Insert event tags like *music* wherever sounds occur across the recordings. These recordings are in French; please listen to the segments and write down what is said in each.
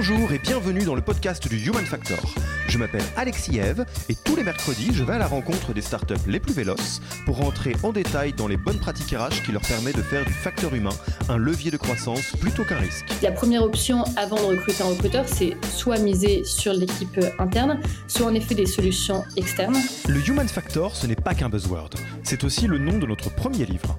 Bonjour et bienvenue dans le podcast du Human Factor. Je m'appelle Alexis Eve et tous les mercredis, je vais à la rencontre des startups les plus véloces pour rentrer en détail dans les bonnes pratiques RH qui leur permettent de faire du facteur humain un levier de croissance plutôt qu'un risque. La première option avant de recruter un recruteur, c'est soit miser sur l'équipe interne, soit en effet des solutions externes. Le Human Factor, ce n'est pas qu'un buzzword, c'est aussi le nom de notre premier livre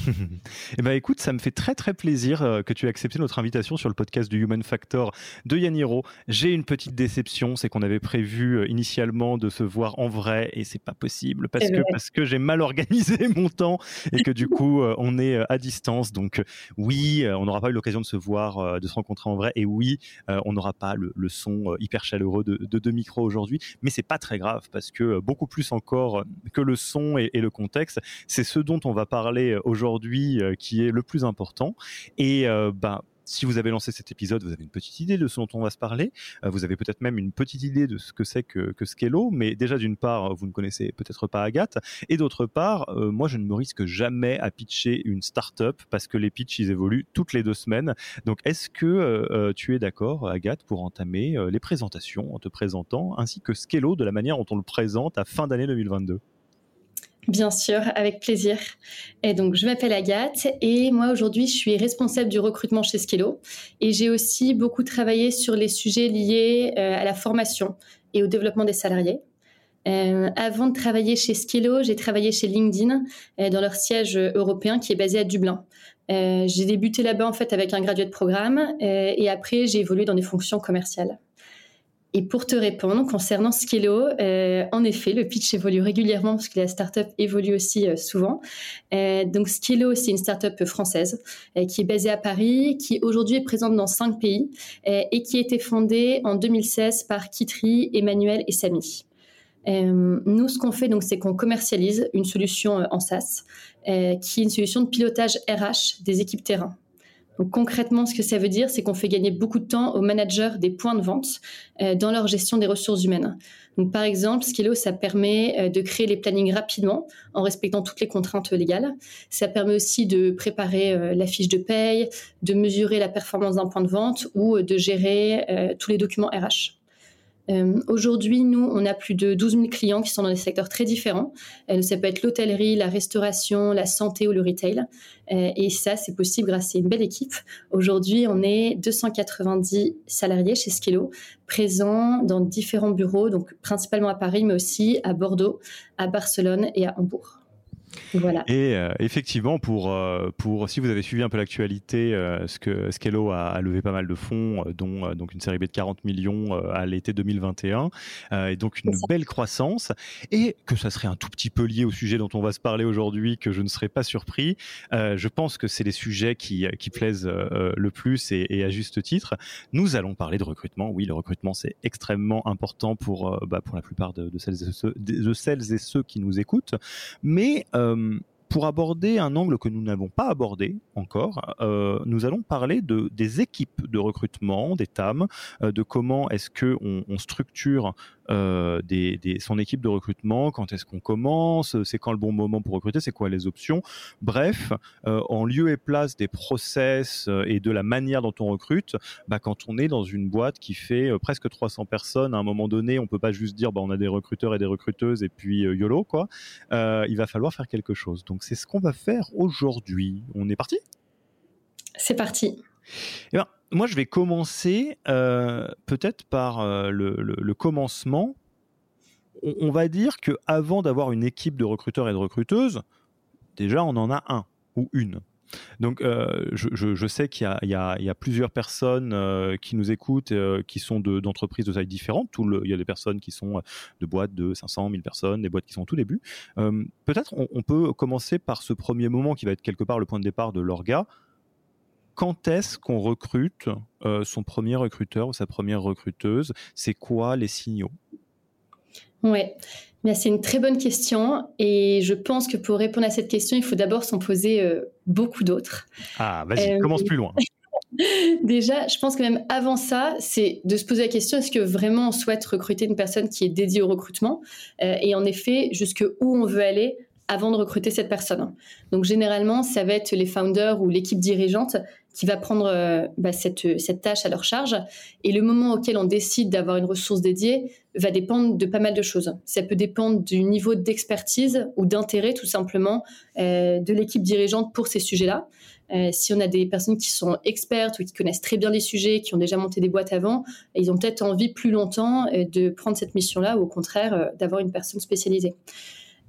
*laughs* eh ben écoute, ça me fait très très plaisir euh, que tu aies accepté notre invitation sur le podcast du Human Factor de Yaniro. J'ai une petite déception, c'est qu'on avait prévu euh, initialement de se voir en vrai et c'est pas possible parce que parce que j'ai mal organisé *laughs* mon temps et que du coup euh, on est à distance. Donc oui, on n'aura pas eu l'occasion de se voir, de se rencontrer en vrai et oui, on n'aura pas le, son hyper chaleureux de, deux micros aujourd'hui, mais c'est pas très grave parce que beaucoup plus encore que le son et, et le contexte, c'est ce dont on va parler aujourd'hui euh, qui est le plus important. Et ben, si vous avez lancé cet épisode, vous avez une petite idée de ce dont on va se parler. Euh, vous avez peut-être même une petite idée de ce que c'est que, que Skello. Mais déjà, d'une part, vous ne connaissez peut-être pas Agathe. Et d'autre part, moi, je ne me risque jamais à pitcher une startup parce que les pitchs, ils évoluent toutes les deux semaines. Donc, est-ce que tu es d'accord, Agathe, pour entamer les présentations en te présentant ainsi que Skello de la manière dont on le présente à fin d'année 2022 Bien sûr, avec plaisir. Et donc, je m'appelle Agathe et moi aujourd'hui, je suis responsable du recrutement chez Skillo et j'ai aussi beaucoup travaillé sur les sujets liés euh, à la formation et au développement des salariés. Euh, avant de travailler chez Skillo, j'ai travaillé chez LinkedIn euh, dans leur siège européen qui est basé à Dublin. j'ai débuté là-bas en fait avec un graduate programme et après j'ai évolué dans des fonctions commerciales. Et pour te répondre, concernant Skillo, euh, en effet, le pitch évolue régulièrement parce que la startup évolue aussi euh, souvent. Euh, donc Skillo, c'est une startup française euh, qui est basée à Paris, qui aujourd'hui est présente dans cinq pays euh, et qui a été fondée en 2016 par Kitri, Emmanuel et Samy. nous, ce qu'on fait, donc, c'est qu'on commercialise une solution en SaaS, qui est une solution de pilotage RH des équipes terrain. Donc concrètement, ce que ça veut dire, c'est qu'on fait gagner beaucoup de temps aux managers des points de vente euh, dans leur gestion des ressources humaines. Donc par exemple, Skillo, ça permet euh, de créer les plannings rapidement en respectant toutes les contraintes légales. Ça permet aussi de préparer euh, la fiche de paye, de mesurer la performance d'un point de vente ou de gérer tous les documents RH. Euh, aujourd'hui, nous, on a plus de 12 000 clients qui sont dans des secteurs très différents. Euh, ça peut être l'hôtellerie, la restauration, la santé ou le retail. Euh, et ça, c'est possible grâce à une belle équipe. Aujourd'hui, on est 290 salariés chez Skillo, présents dans différents bureaux, donc principalement à Paris, mais aussi à Bordeaux, à Barcelone et à Hambourg. Et euh, effectivement, pour, euh, pour, si vous avez suivi un peu l'actualité, euh, ce que Skello a, a, levé pas mal de fonds, dont donc une série B de 40 millions à l'été 2021, et donc une belle croissance, et que ça serait un tout petit peu lié au sujet dont on va se parler aujourd'hui, que je ne serais pas surpris. je pense que c'est les sujets qui, qui plaisent le plus et, et, à juste titre. Nous allons parler de recrutement. Oui, le recrutement, c'est extrêmement important pour, bah, pour la plupart de, de, celles et ceux, de, celles et ceux qui nous écoutent, mais euh, pour aborder un angle que nous n'avons pas abordé encore, euh, nous allons parler de, des équipes de recrutement, des TAM, euh, de comment est-ce qu'on on structure des, son équipe de recrutement, quand est-ce qu'on commence, c'est quand le bon moment pour recruter, c'est quoi les options. Bref, en lieu et place des process et de la manière dont on recrute, bah, quand on est dans une boîte qui fait presque 300 personnes, à un moment donné, on peut pas juste dire bah, on a des recruteurs et des recruteuses et puis YOLO, quoi. il va falloir faire quelque chose. Donc c'est ce qu'on va faire aujourd'hui. On est parti? C'est parti. Eh ben, moi, je vais commencer euh, peut-être par euh, le, commencement. On, va dire que avant d'avoir une équipe de recruteurs et de recruteuses, déjà, on en a un ou une. Donc, euh, je, sais qu'il y, a plusieurs personnes qui nous écoutent, qui sont d'entreprises de, taille différente. il y a des personnes qui sont de boîtes de 500, 1000 personnes, des boîtes qui sont au tout début. Peut-être on, on, peut commencer par ce premier moment qui va être quelque part le point de départ de l'orga quand est-ce qu'on recrute euh, son premier recruteur ou sa première recruteuse? C'est quoi les signaux? Oui, c'est une très bonne question et je pense que pour répondre à cette question, il faut d'abord s'en poser euh, beaucoup d'autres. Ah, vas-y, euh, commence plus loin. *laughs* Déjà, je pense que même avant ça, c'est de se poser la question est-ce que vraiment on souhaite recruter une personne qui est dédiée au recrutement? Et en effet, jusque où on veut aller avant de recruter cette personne. Donc généralement, ça va être les founders ou l'équipe dirigeante qui va prendre euh, bah, cette, cette tâche à leur charge. Et le moment auquel on décide d'avoir une ressource dédiée va dépendre de pas mal de choses. Ça peut dépendre du niveau d'expertise ou d'intérêt tout simplement euh, de l'équipe dirigeante pour ces sujets-là. Euh, si on a des personnes qui sont expertes ou qui connaissent très bien les sujets, qui ont déjà monté des boîtes avant, ils ont peut-être envie plus longtemps de prendre cette mission-là ou au contraire d'avoir une personne spécialisée.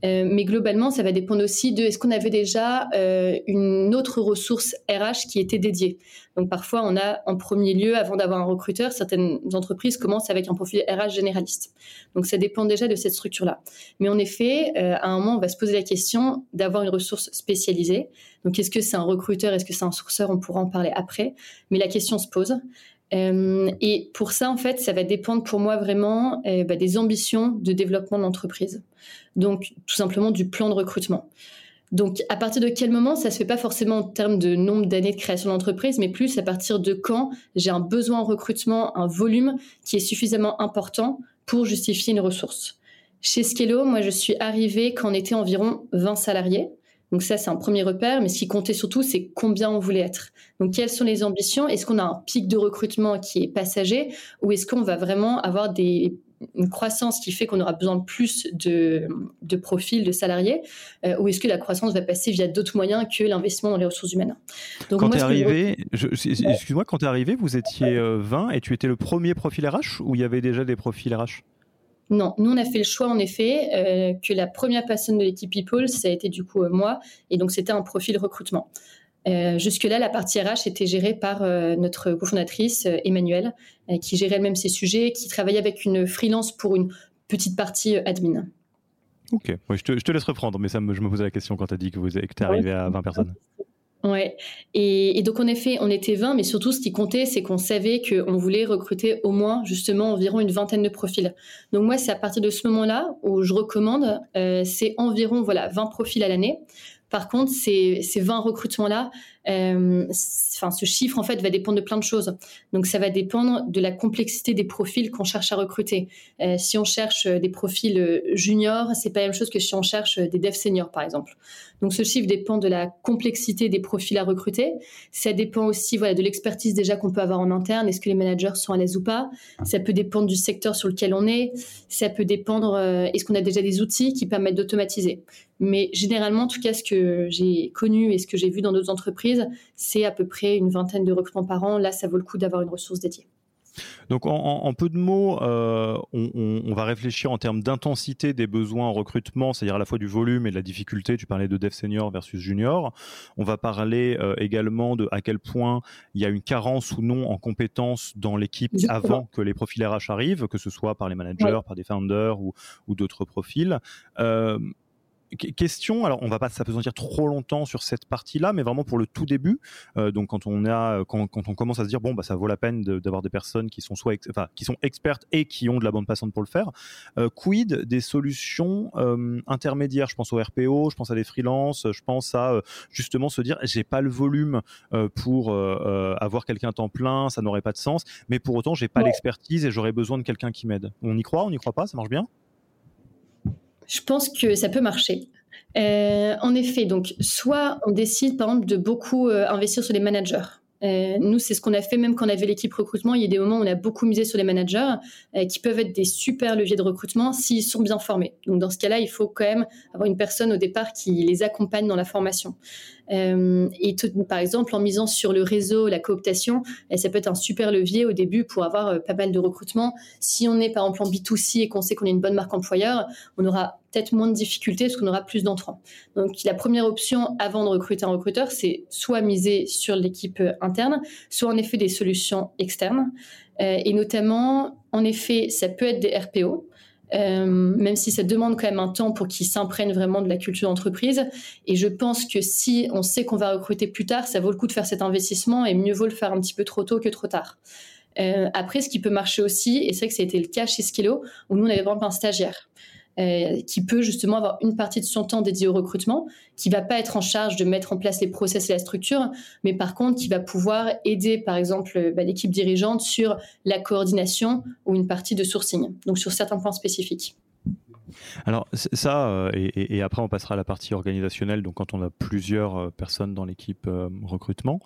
Euh, mais globalement, ça va dépendre aussi de est-ce qu'on avait déjà euh, une autre ressource RH qui était dédiée. Donc parfois, on a en premier lieu, avant d'avoir un recruteur, certaines entreprises commencent avec un profil RH généraliste. Donc ça dépend déjà de cette structure-là. Mais en effet, euh, à un moment, on va se poser la question d'avoir une ressource spécialisée. Donc est-ce que c'est un recruteur, est-ce que c'est un sourceur? On pourra en parler après. Mais la question se pose. Euh, et pour ça, en fait, ça va dépendre pour moi vraiment euh, bah, des ambitions de développement de l'entreprise. Donc, tout simplement du plan de recrutement. Donc, à partir de quel moment, ça se fait pas forcément en termes de nombre d'années de création d'entreprise, mais plus à partir de quand j'ai un besoin en recrutement, un volume qui est suffisamment important pour justifier une ressource. Chez Skello, moi, je suis arrivée quand on était environ 20 salariés. Donc ça, c'est un premier repère, mais ce qui comptait surtout, c'est combien on voulait être. Donc quelles sont les ambitions? Est-ce qu'on a un pic de recrutement qui est passager ou est-ce qu'on va vraiment avoir des, une croissance qui fait qu'on aura besoin de plus de, de profils de salariés euh, ou est-ce que la croissance va passer via d'autres moyens que l'investissement dans les ressources humaines? Donc, Quand tu es arrivé, excuse-moi, quand tu es arrivé, vous étiez 20 euh, et tu étais le premier profil RH ou il y avait déjà des profils RH non, nous on a fait le choix en effet euh, que la première personne de l'équipe People, ça a été du coup euh, moi, et donc c'était un profil recrutement. Euh, jusque-là, la partie RH était gérée par notre cofondatrice Emmanuelle, qui gérait elle-même ces sujets, qui travaillait avec une freelance pour une petite partie admin. Ok, je, te, laisse reprendre, mais ça je me posais la question quand tu as dit que, vous, que tu es arrivé à 20 personnes. Ouais. Et, donc en effet, on était 20, mais surtout ce qui comptait, c'est qu'on savait qu'on voulait recruter au moins justement environ une vingtaine de profils. Donc moi, c'est à partir de ce moment-là où je recommande, euh, c'est environ voilà 20 profils à l'année. Par contre, ces, ces 20 recrutements-là, euh, ce chiffre en fait va dépendre de plein de choses. Donc, ça va dépendre de la complexité des profils qu'on cherche à recruter. Euh, si on cherche des profils juniors, c'est pas la même chose que si on cherche des devs seniors, par exemple. Donc, ce chiffre dépend de la complexité des profils à recruter. Ça dépend aussi, de l'expertise déjà qu'on peut avoir en interne. Est-ce que les managers sont à l'aise ou pas? Ça peut dépendre du secteur sur lequel on est. Ça peut dépendre, euh, est-ce qu'on a déjà des outils qui permettent d'automatiser? Mais généralement, en tout cas, ce que j'ai connu et ce que j'ai vu dans d'autres entreprises, c'est à peu près une vingtaine de recrutements par an. Là, ça vaut le coup d'avoir une ressource dédiée. Donc en, peu de mots, euh, on, va réfléchir en termes d'intensité des besoins en recrutement, c'est-à-dire à la fois du volume et de la difficulté. Tu parlais de dev senior versus junior. On va parler euh, également de à quel point il y a une carence ou non en compétences dans l'équipe avant que les profils RH arrivent, que ce soit par les managers, par des founders ou, d'autres profils. Euh, question, alors on va pas s'apesantir trop longtemps sur cette partie-là, mais vraiment pour le tout début, euh, donc quand on a, quand, quand, on commence à se dire bon bah ça vaut la peine d'avoir des personnes qui sont soit, enfin, qui sont expertes et qui ont de la bande passante pour le faire. Euh, quid des solutions euh, intermédiaires? Je pense au RPO, je pense à des freelances, je pense à euh, justement se dire j'ai pas le volume euh, pour avoir quelqu'un temps plein, ça n'aurait pas de sens, mais pour autant j'ai pas l'expertise et j'aurais besoin de quelqu'un qui m'aide. On y croit, on n'y croit pas, ça marche bien? Je pense que ça peut marcher. Euh, en effet, donc soit on décide par exemple de beaucoup euh, investir sur les managers. Euh, nous, c'est ce qu'on a fait même quand on avait l'équipe recrutement. Il y a des moments où on a beaucoup misé sur les managers qui peuvent être des super leviers de recrutement s'ils sont bien formés. Donc dans ce cas-là, il faut quand même avoir une personne au départ qui les accompagne dans la formation. Euh, et par exemple, en misant sur le réseau, la cooptation, eh, ça peut être un super levier au début pour avoir euh, pas mal de recrutement. Si on est par exemple en B2C et qu'on sait qu'on est une bonne marque employeur, on aura peut-être moins de difficultés parce qu'on aura plus d'entrants. Donc la première option avant de recruter un recruteur, c'est soit miser sur l'équipe euh, interne, soit en effet des solutions externes. et notamment, en effet, ça peut être des RPO. Euh, même si ça demande quand même un temps pour qu'ils s'imprègnent vraiment de la culture d'entreprise. Et je pense que si on sait qu'on va recruter plus tard, ça vaut le coup de faire cet investissement et mieux vaut le faire un petit peu trop tôt que trop tard. Euh, après, ce qui peut marcher aussi, et c'est vrai que ça a été le cas chez Skilo, où nous, on avait vraiment un stagiaire. Euh, qui peut justement avoir une partie de son temps dédié au recrutement, qui va pas être en charge de mettre en place les process et la structure, mais par contre qui va pouvoir aider par exemple bah, l'équipe dirigeante sur la coordination ou une partie de sourcing, donc sur certains points spécifiques. Alors ça, euh, et, après on passera à la partie organisationnelle, donc quand on a plusieurs euh, personnes dans l'équipe recrutement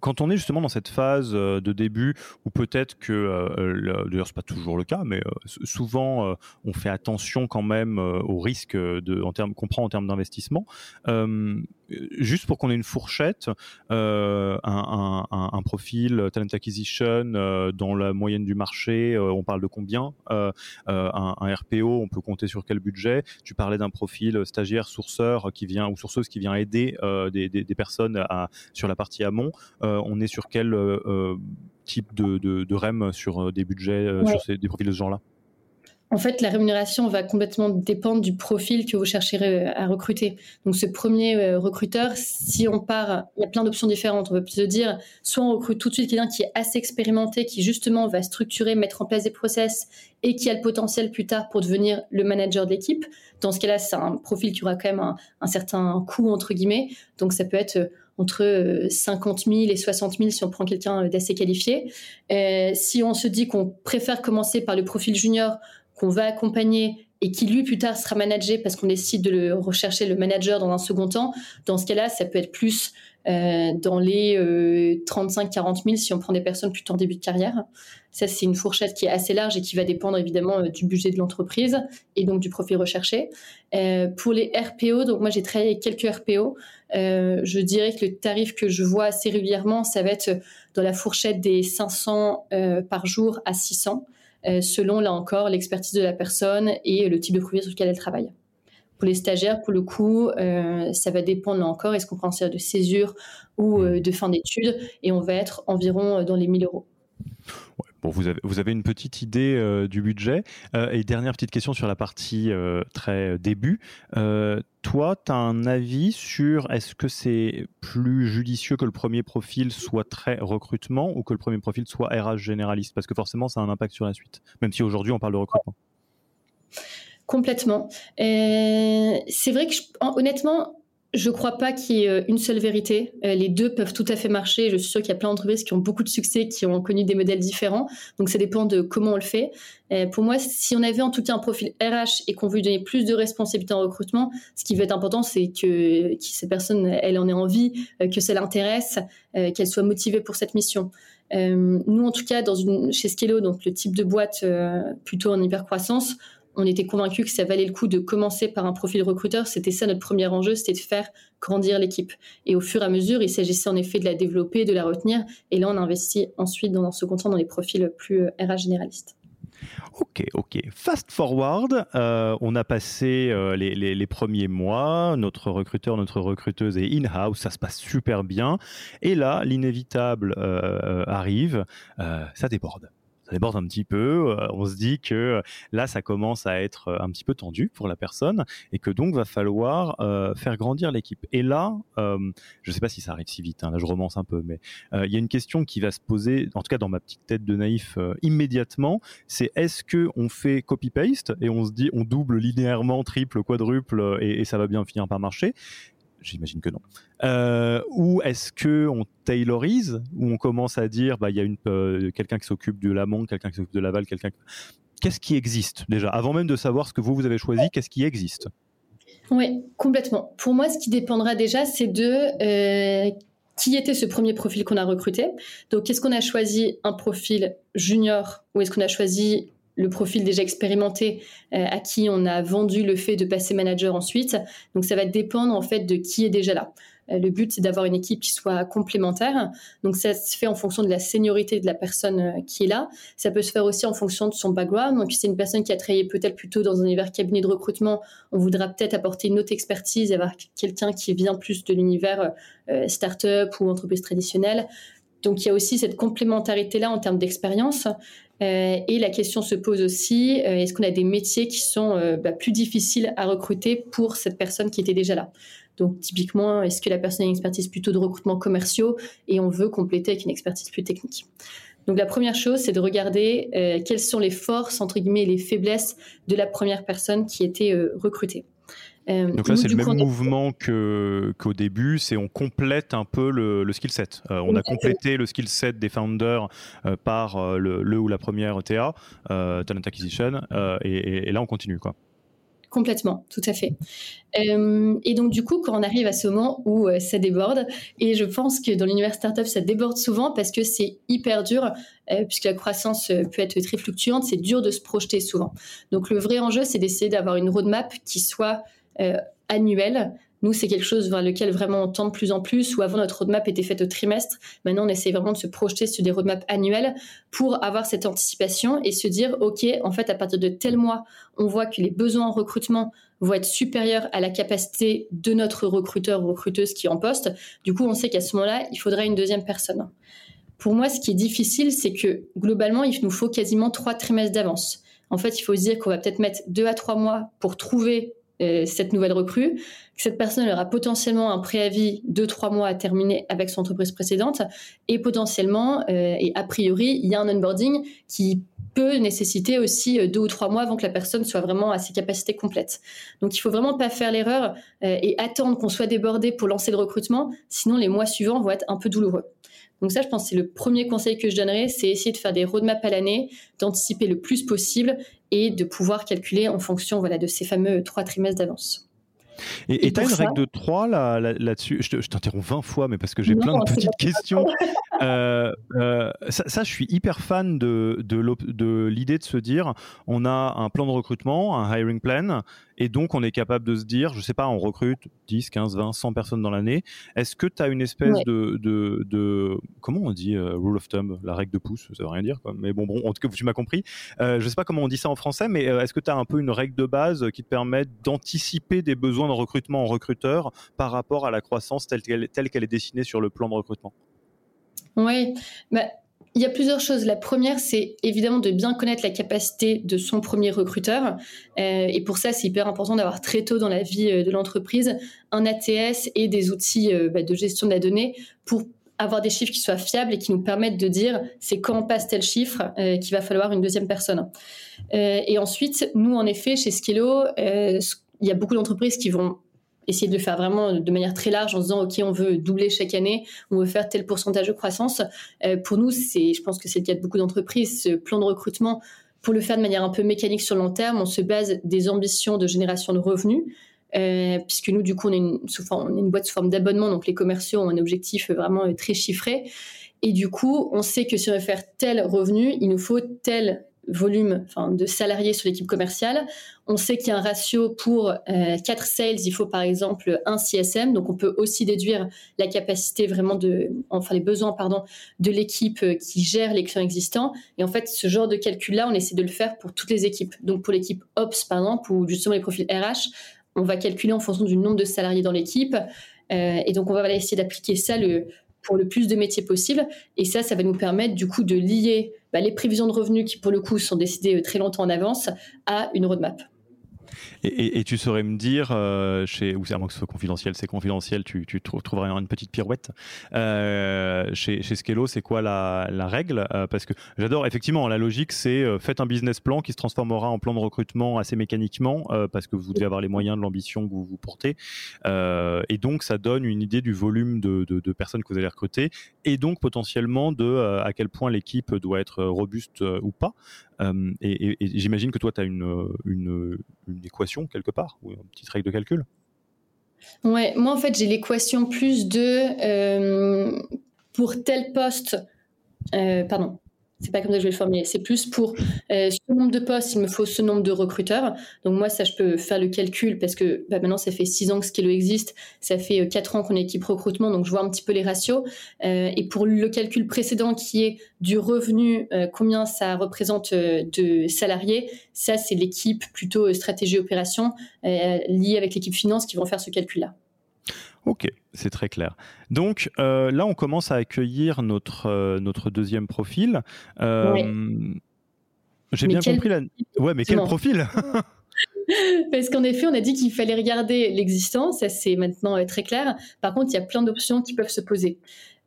quand on est justement dans cette phase euh, de début où peut-être que, euh, d'ailleurs c'est pas toujours le cas, mais euh, souvent on fait attention quand même au risque de, en qu'on prend en termes d'investissement. Juste pour qu'on ait une fourchette, un, un, un, profil talent acquisition dans la moyenne du marché, on parle de combien un, un, RPO, on peut compter sur quel budget. Tu parlais d'un profil stagiaire sourceur qui vient ou sourceuse qui vient aider des, des, des, personnes à, sur la partie amont. Euh, on est sur quel euh, euh, type de, REM sur des budgets, sur des profils de ce genre-là? En fait, la rémunération va complètement dépendre du profil que vous chercherez à recruter. Donc, ce premier recruteur, si on part, il y a plein d'options différentes. On peut se dire, soit on recrute tout de suite quelqu'un qui est assez expérimenté, qui justement va structurer, mettre en place des process et qui a le potentiel plus tard pour devenir le manager d'équipe. Dans ce cas-là, c'est un profil qui aura quand même un, certain coût, entre guillemets. Donc, ça peut être entre 50 euh, 000 et 60 000 si on prend quelqu'un euh, d'assez qualifié. Euh, si on se dit qu'on préfère commencer par le profil junior, qu'on va accompagner et qui lui plus tard sera managé parce qu'on décide de le rechercher le manager dans un second temps, dans ce cas-là, ça peut être plus euh, dans les 35-40 000 si on prend des personnes plutôt en début de carrière. Ça, c'est une fourchette qui est assez large et qui va dépendre évidemment du budget de l'entreprise et donc du profil recherché. Euh, pour les RPO, donc moi j'ai travaillé avec quelques RPO. Euh, je dirais que le tarif que je vois assez régulièrement, ça va être dans la fourchette des 500 euh, par jour à 600, euh, selon là encore l'expertise de la personne et le type de projet sur lequel elle travaille. Pour les stagiaires, pour le coup, ça va dépendre là encore, est-ce qu'on prend un de césure ou de fin d'études, et on va être environ dans les 1000 euros. Bon, vous avez, une petite idée euh, du budget. Euh, et dernière petite question sur la partie euh, très début. toi, tu as un avis sur est-ce que c'est plus judicieux que le premier profil soit très recrutement ou que le premier profil soit RH généraliste? Parce que forcément, ça a un impact sur la suite, même si aujourd'hui on parle de recrutement. Complètement. c'est vrai que honnêtement, je ne crois pas qu'il y ait euh, une seule vérité. Euh, les deux peuvent tout à fait marcher. Je suis sûre qu'il y a plein d'entreprises qui ont beaucoup de succès, qui ont connu des modèles différents. Donc ça dépend de comment on le fait. Euh, pour moi, si on avait en tout cas un profil RH et qu'on veut lui donner plus de responsabilité en recrutement, ce qui va être important, c'est que, que cette personne, elle en ait envie, que ça l'intéresse, qu'elle soit motivée pour cette mission. nous, en tout cas, dans une, chez Skello, donc le type de boîte plutôt en hypercroissance, on était convaincus que ça valait le coup de commencer par un profil recruteur. C'était ça notre premier enjeu, c'était de faire grandir l'équipe. Et au fur et à mesure, il s'agissait en effet de la développer, de la retenir. Et là, on investit ensuite dans ce compte dans les profils plus RH euh, généralistes. Ok, ok. Fast forward, euh, on a passé euh, les, premiers mois, notre recruteur, notre recruteuse est in-house, ça se passe super bien. Et là, l'inévitable arrive, ça déborde ça déborde un petit peu. Euh, on se dit que euh, là, ça commence à être euh, un petit peu tendu pour la personne et que donc va falloir faire grandir l'équipe. Et là, je ne sais pas si ça arrive si vite. Hein, là, je romance un peu, mais il y a une question qui va se poser, en tout cas dans ma petite tête de naïf, immédiatement. C'est est-ce que on fait copy paste et on se dit on double linéairement, triple, quadruple et, et ça va bien finir par marcher? J'imagine que non. Euh, ou est-ce que on taylorise, ou on commence à dire, bah il y a une euh, quelqu'un qui s'occupe de l'amont, quelqu'un qui s'occupe de l'aval, quelqu'un. Qu'est-ce qui existe déjà, avant même de savoir ce que vous vous avez choisi, qu'est-ce qui existe? Oui, complètement. Pour moi, ce qui dépendra déjà, c'est de euh, qui était ce premier profil qu'on a recruté. Donc, est-ce qu'on a choisi un profil junior ou est-ce qu'on a choisi le profil déjà expérimenté euh, à qui on a vendu le fait de passer manager ensuite. Donc ça va dépendre en fait de qui est déjà là. Euh, le but, c'est d'avoir une équipe qui soit complémentaire. Donc, ça se fait en fonction de la seniorité de la personne euh, qui est là. Ça peut se faire aussi en fonction de son background. Donc, si c'est une personne qui a travaillé peut-être plutôt dans un univers cabinet de recrutement, on voudra peut-être apporter une autre expertise avoir quelqu'un qui vient plus de l'univers start-up ou entreprise traditionnelle. Donc, il y a aussi cette complémentarité-là en termes d'expérience. Euh, et la question se pose aussi, euh, est-ce qu'on a des métiers qui sont euh, bah, plus difficiles à recruter pour cette personne qui était déjà là? Donc typiquement, est-ce que la personne a une expertise plutôt de recrutement commerciaux et on veut compléter avec une expertise plus technique? Donc la première chose, c'est de regarder quelles sont les forces, entre guillemets, et les faiblesses de la première personne qui était recrutée. Euh, Donc là, c'est le même mouvement qu'au début, c'est on complète un peu le, skill set. Euh, on a complété le skill set des founders euh, par le, ou la première TA, Talent Acquisition, et, là, on continue. quoi. Complètement, tout à fait. et donc du coup, quand on arrive à ce moment où ça déborde, et je pense que dans l'univers startup, ça déborde souvent parce que c'est hyper dur, puisque la croissance peut être très fluctuante, c'est dur de se projeter souvent. Donc le vrai enjeu, c'est d'essayer d'avoir une roadmap qui soit annuel. Nous, c'est quelque chose vers lequel vraiment on tend de plus en plus, où avant notre roadmap était faite au trimestre. Maintenant, on essaie vraiment de se projeter sur des roadmaps annuels pour avoir cette anticipation et se dire, OK, en fait, à partir de tel mois, on voit que les besoins en recrutement vont être supérieurs à la capacité de notre recruteur ou recruteuse qui est en poste. Du coup, on sait qu'à ce moment-là, il faudra une deuxième personne. Pour moi, ce qui est difficile, c'est que globalement, il nous faut quasiment trois trimestres d'avance. En fait, il faut se dire qu'on va peut-être mettre deux à trois mois pour trouver euh, cette nouvelle recrue, que cette personne aura potentiellement un préavis de trois mois à terminer avec son entreprise précédente, et potentiellement, euh, et a priori, il y a un onboarding qui peut nécessiter aussi euh, deux ou trois mois avant que la personne soit vraiment à ses capacités complètes. Donc il faut vraiment pas faire l'erreur et attendre qu'on soit débordé pour lancer le recrutement, sinon les mois suivants vont être un peu douloureux. Donc ça, je pense, c'est le premier conseil que je donnerais, c'est essayer de faire des roadmaps à l'année, d'anticiper le plus possible et de pouvoir calculer en fonction voilà, de ces fameux trois trimestres d'avance. Et tu as une règle de 3 là, là, dessus je, t'interromps 20 fois, mais parce que j'ai plein de petites questions. *laughs* Euh, euh, ça, je suis hyper fan de, de l'idée de se dire on a un plan de recrutement, un hiring plan, et donc, on est capable de se dire, je sais pas, on recrute 10, 15, 20, 100 personnes dans l'année. Est-ce que tu as une espèce de, de, Comment on dit euh, rule of thumb La règle de pouce, ça veut rien dire. Quoi. Mais bon, bon, en tout cas, tu m'as compris. Euh, je sais pas comment on dit ça en français, mais euh, est-ce que tu as un peu une règle de base qui te permet d'anticiper des besoins de recrutement en recruteur par rapport à la croissance telle qu'elle, telle qu'elle est dessinée sur le plan de recrutement? Oui, bah, il y a plusieurs choses. La première, c'est évidemment de bien connaître la capacité de son premier recruteur. Euh, et pour ça, c'est hyper important d'avoir très tôt dans la vie euh, de l'entreprise un ATS et des outils euh, bah, de gestion de la donnée pour avoir des chiffres qui soient fiables et qui nous permettent de dire c'est quand on passe tel chiffre qu'il va falloir une deuxième personne. et ensuite, nous, en effet, chez Skillo, il y a beaucoup d'entreprises qui vont essayer de le faire vraiment de manière très large en se disant, OK, on veut doubler chaque année, on veut faire tel pourcentage de croissance. Euh, pour nous, c'est, je pense que c'est le cas de beaucoup d'entreprises, ce plan de recrutement, pour le faire de manière un peu mécanique sur le long terme, on se base des ambitions de génération de revenus. Euh, puisque nous, du coup, on est, une, on est une boîte sous forme d'abonnement, donc les commerciaux ont un objectif vraiment très chiffré. Et du coup, on sait que si on veut faire tel revenu, il nous faut tel volume de salariés sur l'équipe commerciale. On sait qu'il y a un ratio pour euh, 4 sales, il faut par exemple un CSM, donc on peut aussi déduire la capacité vraiment de, enfin les besoins pardon, de l'équipe euh, qui gère les clients existants. Et en fait, ce genre de calcul-là, on essaie de le faire pour toutes les équipes. Donc pour l'équipe Ops par exemple, ou justement les profils RH, on va calculer en fonction du nombre de salariés dans l'équipe. Euh, et donc on va essayer d'appliquer ça pour le plus de métiers possible. Et ça, ça va nous permettre du coup de lier bah, les prévisions de revenus qui, pour le coup, sont décidées très longtemps en avance, à une roadmap. Et, tu saurais me dire, euh, chez, ou c'est à moins que ce soit confidentiel, c'est confidentiel, tu, trouveras une petite pirouette. Euh, chez, chez Skello, c'est quoi la, règle? Euh, Parce que j'adore, effectivement, la logique, c'est faites un business plan qui se transformera en plan de recrutement assez mécaniquement, parce que vous devez avoir les moyens de l'ambition que vous vous portez. et donc, ça donne une idée du volume de, de, personnes que vous allez recruter, et donc potentiellement de à quel point l'équipe doit être robuste ou pas. Et, j'imagine que toi, tu as une, une, équation quelque part, ou une petite règle de calcul? Ouais, moi en fait j'ai l'équation plus de euh, pour tel poste, euh, pardon, c'est pas comme ça que je vais le formuler. C'est plus pour euh, ce nombre de postes, il me faut ce nombre de recruteurs. Donc moi, ça, je peux faire le calcul parce que bah, maintenant, ça fait six ans que Skillo existe. Ça fait euh, quatre ans qu'on est équipe recrutement, donc je vois un petit peu les ratios. Euh, et pour le calcul précédent qui est du revenu, combien ça représente de salariés, ça, c'est l'équipe plutôt stratégie opération liée avec l'équipe finance qui vont faire ce calcul-là. Ok, c'est très clair. Donc euh, là, on commence à accueillir notre, euh, notre deuxième profil. Euh, j'ai bien compris la. Ouais, mais quel profil *laughs* Parce qu'en effet, on a dit qu'il fallait regarder l'existence, ça c'est maintenant très clair. Par contre, il y a plein d'options qui peuvent se poser.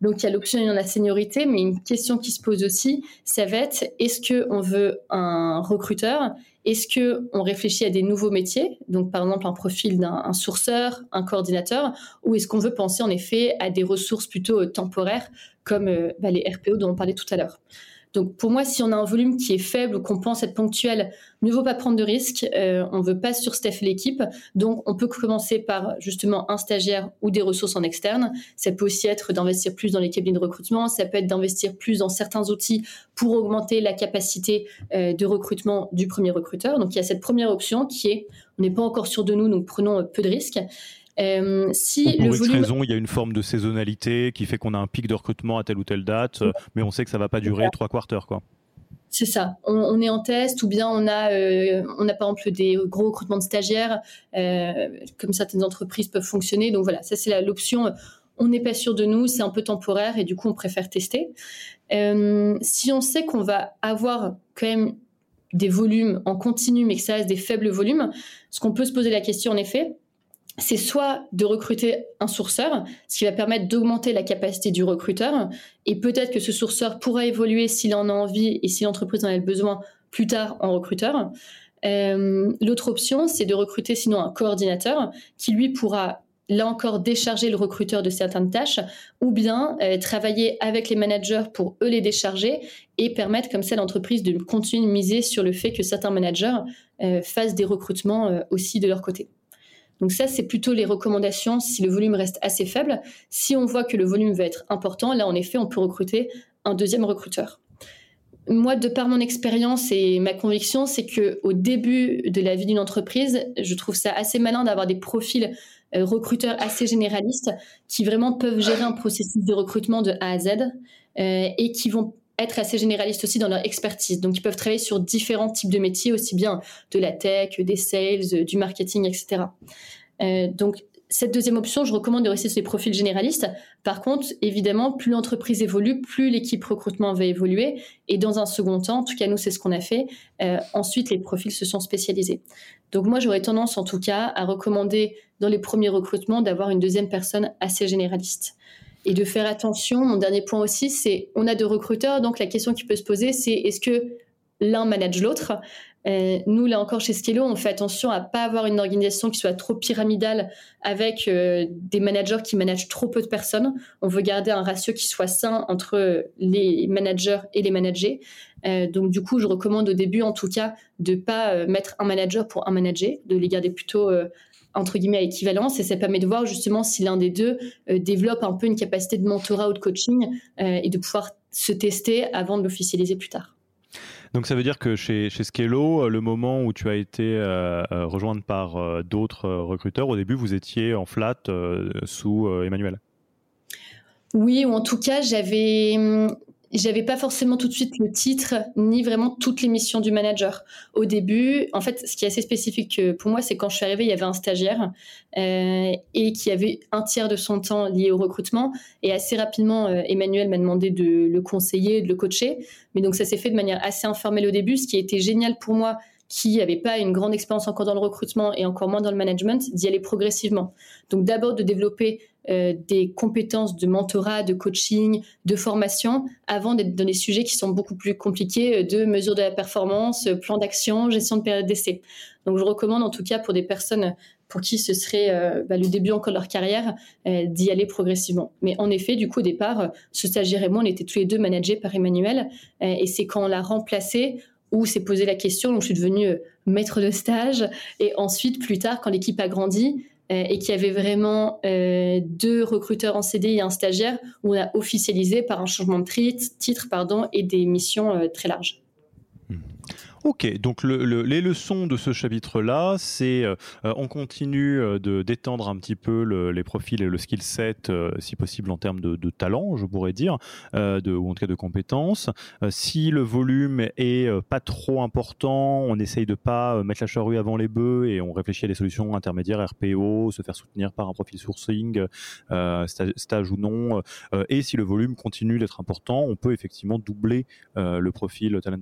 Donc il y a l'option de la seniorité, mais une question qui se pose aussi, ça va être est-ce qu'on veut un recruteur? Est-ce que on réfléchit à des nouveaux métiers, donc par exemple un profil d'un sourceur, un coordinateur, ou est-ce qu'on veut penser en effet à des ressources plutôt euh, temporaires comme euh, bah, les RPO dont on parlait tout à l'heure? Donc pour moi, si on a un volume qui est faible ou qu'on pense être ponctuel, ne vaut pas prendre de risques. Euh, on ne veut pas surstaffer l'équipe. Donc on peut commencer par justement un stagiaire ou des ressources en externe. Ça peut aussi être d'investir plus dans les cabinets de recrutement. Ça peut être d'investir plus dans certains outils pour augmenter la capacité euh, de recrutement du premier recruteur. Donc il y a cette première option qui est, on n'est pas encore sûr de nous, donc prenons peu de risques. Euh, si pour le X raison, il y a une forme de saisonnalité qui fait qu'on a un pic de recrutement à telle ou telle date, euh, mais on sait que ça va pas durer trois quarters, quoi. C'est ça. On, est en test, ou bien on a, euh, on a par exemple des gros recrutements de stagiaires, comme certaines entreprises peuvent fonctionner. Donc voilà, ça c'est l'option. On n'est pas sûr de nous, c'est un peu temporaire et du coup on préfère tester. si on sait qu'on va avoir quand même des volumes en continu, mais que ça reste des faibles volumes, ce qu'on peut se poser la question en effet, c'est soit de recruter un sourceur, ce qui va permettre d'augmenter la capacité du recruteur, et peut-être que ce sourceur pourra évoluer s'il en a envie et si l'entreprise en a besoin plus tard en recruteur. Euh, l'autre option, c'est de recruter sinon un coordinateur qui lui pourra là encore décharger le recruteur de certaines tâches ou bien euh, travailler avec les managers pour eux les décharger et permettre comme ça l'entreprise de continuer de miser sur le fait que certains managers euh, fassent des recrutements aussi de leur côté. Donc ça, c'est plutôt les recommandations si le volume reste assez faible. Si on voit que le volume va être important, là, en effet, on peut recruter un deuxième recruteur. Moi, de par mon expérience et ma conviction, c'est que au début de la vie d'une entreprise, je trouve ça assez malin d'avoir des profils euh, recruteurs assez généralistes qui vraiment peuvent gérer un processus de recrutement de A à Z euh, et qui vont être assez généralistes aussi dans leur expertise. Donc, ils peuvent travailler sur différents types de métiers, aussi bien de la tech, des sales, du marketing, etc. Euh, donc, cette deuxième option, je recommande de rester sur les profils généralistes. Par contre, évidemment, plus l'entreprise évolue, plus l'équipe recrutement va évoluer. Et dans un second temps, en tout cas, nous, c'est ce qu'on a fait. Euh, ensuite, les profils se sont spécialisés. Donc moi, j'aurais tendance, en tout cas, à recommander dans les premiers recrutements d'avoir une deuxième personne assez généraliste et de faire attention. Mon dernier point aussi, c'est on a deux recruteurs, donc la question qui peut se poser, c'est est-ce que l'un manage l'autre? Euh, nous, là encore, chez Skello, on fait attention à pas avoir une organisation qui soit trop pyramidale avec euh, des managers qui managent trop peu de personnes. On veut garder un ratio qui soit sain entre les managers et les managers. Euh, donc, du coup, je recommande au début, en tout cas, de pas mettre un manager pour un manager, de les garder plutôt entre guillemets à équivalence et ça permet de voir justement si l'un des deux euh, développe un peu une capacité de mentorat ou de coaching euh, et de pouvoir se tester avant de l'officialiser plus tard. Donc ça veut dire que chez, chez Skello, euh, le moment où tu as été rejointe par d'autres recruteurs, au début vous étiez en flat sous Emmanuel? Oui, ou en tout cas j'avais hum, j'avais pas forcément tout de suite le titre ni vraiment toutes les missions du manager. Au début, en fait, ce qui est assez spécifique pour moi, c'est quand je suis arrivée, il y avait un stagiaire euh, et qui avait un tiers de son temps lié au recrutement. Et assez rapidement, euh, Emmanuel m'a demandé de le conseiller, de le coacher. Mais donc ça s'est fait de manière assez informelle au début, ce qui été génial pour moi qui n'avait pas une grande expérience encore dans le recrutement et encore moins dans le management, d'y aller progressivement. Donc d'abord de développer euh, des compétences de mentorat, de coaching, de formation, avant d'être dans des sujets qui sont beaucoup plus compliqués euh, de mesure de la performance, euh, plan d'action, gestion de période d'essai. Donc je recommande en tout cas pour des personnes pour qui ce serait bah, le début encore de leur carrière, d'y aller progressivement. Mais en effet, du coup, au départ, ce stagiaire et moi, on était tous les deux managés par Emmanuel. et c'est quand on l'a remplacé, où s'est posé la question, donc je suis devenue maître de stage, et ensuite plus tard, quand l'équipe a grandi et qu'il y avait vraiment euh, deux recruteurs en CD et un stagiaire, où on a officialisé par un changement de titre et des missions très larges. Ok, donc les leçons de ce chapitre-là, c'est euh, on continue euh, de d'étendre un petit peu les profils et le skill set, euh, si possible en termes de, talent, je pourrais dire, de, ou en tout cas de compétences. si le volume est pas trop important, on essaye de pas mettre la charrue avant les bœufs et on réfléchit à des solutions intermédiaires, RPO, se faire soutenir par un profil sourcing, stage, ou non. et si le volume continue d'être important, on peut effectivement doubler le profil talent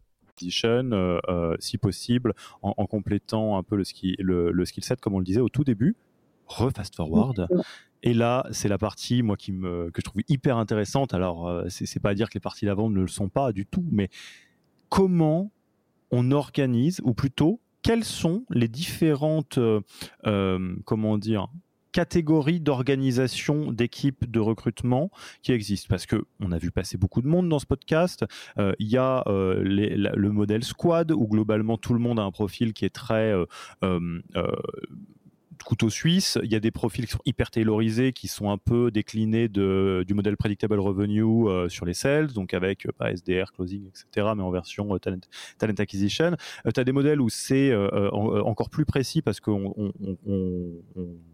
Euh, euh, si possible, en, complétant un peu le, ski, le, skill set, comme on le disait au tout début, re-fast forward. Et là, c'est la partie, moi, qui me, que je trouve hyper intéressante. Alors, euh, c'est pas à dire que les parties d'avant ne le sont pas du tout, mais comment on organise, ou plutôt, quelles sont les différentes, comment dire, catégorie d'organisation d'équipes de recrutement qui existe parce que on a vu passer beaucoup de monde dans ce podcast. Euh, il y a euh, le modèle squad où globalement tout le monde a un profil qui est très euh, couteau suisse. Il y a des profils qui sont hyper taylorisés, qui sont un peu déclinés de, du modèle predictable revenue sur les sales, donc avec pas SDR, closing, etc., mais en version talent, talent, acquisition. tu as des modèles où c'est encore plus précis parce qu'on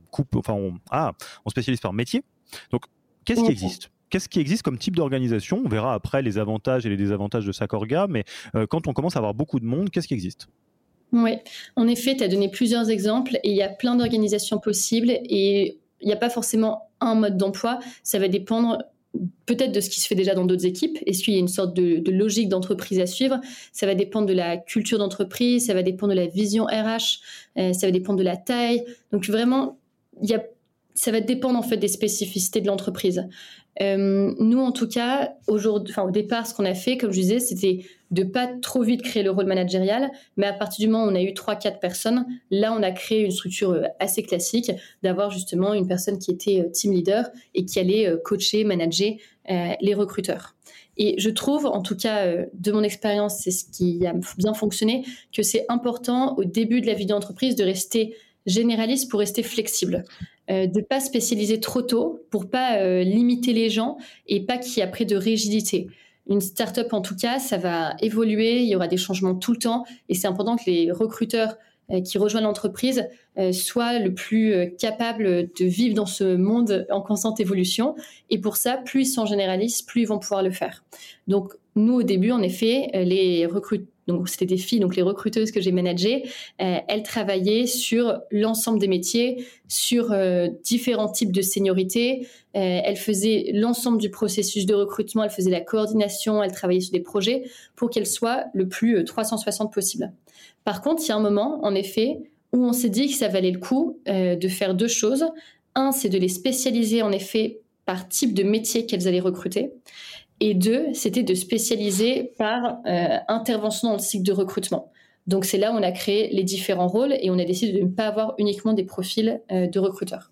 coupe, enfin, on, ah, on spécialise par métier. Donc, qu'est-ce qui existe? Qu'est-ce qui existe comme type d'organisation? On verra après les avantages et les désavantages de Sakorga, mais euh, quand on commence à avoir beaucoup de monde, qu'est-ce qui existe? Oui, en effet, tu as donné plusieurs exemples et il y a plein d'organisations possibles et il n'y a pas forcément un mode d'emploi. Ça va dépendre peut-être de ce qui se fait déjà dans d'autres équipes. Est-ce qu'il y a une sorte de, logique d'entreprise à suivre? Ça va dépendre de la culture d'entreprise, ça va dépendre de la vision RH, euh, ça va dépendre de la taille. Donc vraiment, ça va dépendre en fait des spécificités de l'entreprise. Euh, nous, en tout cas, au départ, ce qu'on a fait, comme je disais, c'était de pas trop vite créer le rôle managérial, mais à partir du moment où on a eu 3-4 personnes, là, on a créé une structure euh, assez classique d'avoir justement une personne qui était euh, team leader et qui allait coacher, manager les recruteurs. Et je trouve, en tout cas, de mon expérience, c'est ce qui a bien fonctionné, que c'est important au début de la vie d'entreprise de rester généraliste pour rester flexible, euh, de pas spécialiser trop tôt pour pas euh, limiter les gens et pas qu'il y ait après de rigidité. Une startup en tout cas, ça va évoluer, il y aura des changements tout le temps et c'est important que les recruteurs qui rejoignent l'entreprise soient le plus capables de vivre dans ce monde en constante évolution. Et pour ça, plus ils sont généralistes, plus ils vont pouvoir le faire. Donc nous, au début, en effet, les recruteurs donc c'était des filles, donc les recruteuses que j'ai managées, euh, elles travaillaient sur l'ensemble des métiers, sur euh, différents types de seniorité. Euh, elles faisaient l'ensemble du processus de recrutement, elles faisaient la coordination, elles travaillaient sur des projets pour qu'elles soient le plus 360 possible. Par contre, il y a un moment, en effet, où on s'est dit que ça valait le coup de faire deux choses. Un, c'est de les spécialiser en effet par type de métier qu'elles allaient recruter. Et deux, c'était de spécialiser par euh, intervention dans le cycle de recrutement. Donc c'est là où on a créé les différents rôles et on a décidé de ne pas avoir uniquement des profils euh, de recruteurs.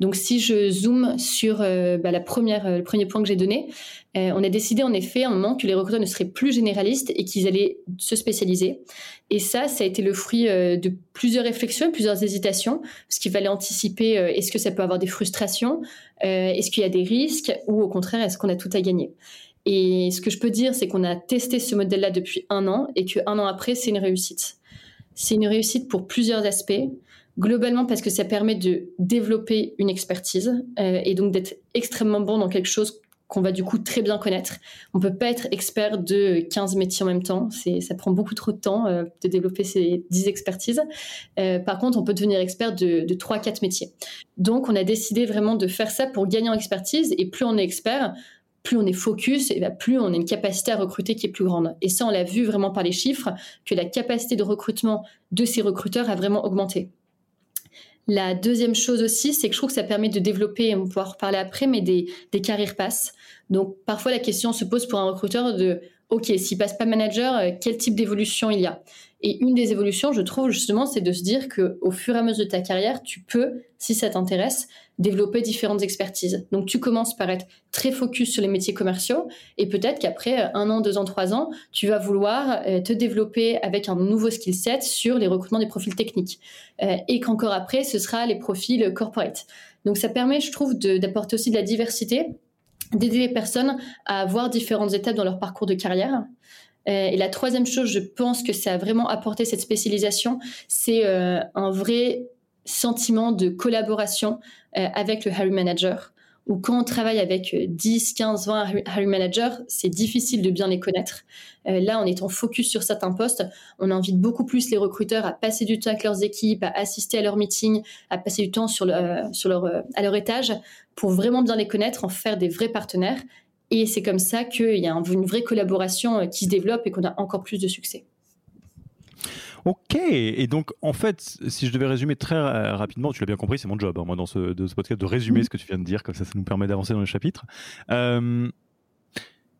Donc si je zoome sur euh, bah, la première, euh, le premier point que j'ai donné, euh, on a décidé en effet un moment que les recruteurs ne seraient plus généralistes et qu'ils allaient se spécialiser. Et ça, ça a été le fruit de plusieurs réflexions, plusieurs hésitations, parce qu'il fallait anticiper est-ce que ça peut avoir des frustrations, est-ce qu'il y a des risques, ou au contraire, est-ce qu'on a tout à gagner. Et ce que je peux dire, c'est qu'on a testé ce modèle-là depuis un an et qu'un an après, c'est une réussite. C'est une réussite pour plusieurs aspects. Globalement parce que ça permet de développer une expertise euh, et donc d'être extrêmement bon dans quelque chose qu'on va du coup très bien connaître. On peut pas être expert de 15 métiers en même temps, ça prend beaucoup trop de temps euh, de développer ces 10 expertises. Euh, par contre, on peut devenir expert de, de 3 4 métiers. Donc on a décidé vraiment de faire ça pour gagner en expertise et plus on est expert, plus on est focus, et ben, plus on a une capacité à recruter qui est plus grande. Et ça, on l'a vu vraiment par les chiffres, que la capacité de recrutement de ces recruteurs a vraiment augmenté. La deuxième chose aussi, c'est que je trouve que ça permet de développer, on va pouvoir reparler après, mais des, des carrières passes. Donc parfois la question se pose pour un recruteur de, OK, s'il passe pas manager, euh, quel type d'évolution il y a? Et une des évolutions, je trouve justement, c'est de se dire que au fur et à mesure de ta carrière, tu peux, si ça t'intéresse, développer différentes expertises. Donc tu commences par être très focus sur les métiers commerciaux et peut-être qu'après euh, un an, deux ans, trois ans, tu vas vouloir euh, te développer avec un nouveau skill set sur les recrutements des profils techniques euh, et qu'encore après, ce sera les profils corporate. Donc ça permet, je trouve, d'apporter aussi de la diversité d'aider les personnes à avoir différentes étapes dans leur parcours de carrière et la troisième chose, je pense que ça a vraiment apporté cette spécialisation, c'est un vrai sentiment de collaboration euh, avec le Harry Manager. Ou quand on travaille avec 10, 15, 20 Harry Managers, c'est difficile de bien les connaître. là, en étant focus sur certains postes, on invite beaucoup plus les recruteurs à passer du temps avec leurs équipes, à assister à leurs meetings, à passer du temps sur, sur leur, à leur étage pour vraiment bien les connaître, en faire des vrais partenaires et c'est comme ça qu'il y a une vraie collaboration euh, qui se développe et qu'on a encore plus de succès. Ok, et donc en fait, si je devais résumer très euh, rapidement, tu l'as bien compris, c'est mon job, hein, moi, dans ce, de ce podcast, de résumer mm-hmm. ce que tu viens de dire, comme ça, ça nous permet d'avancer dans le chapitre. Euh,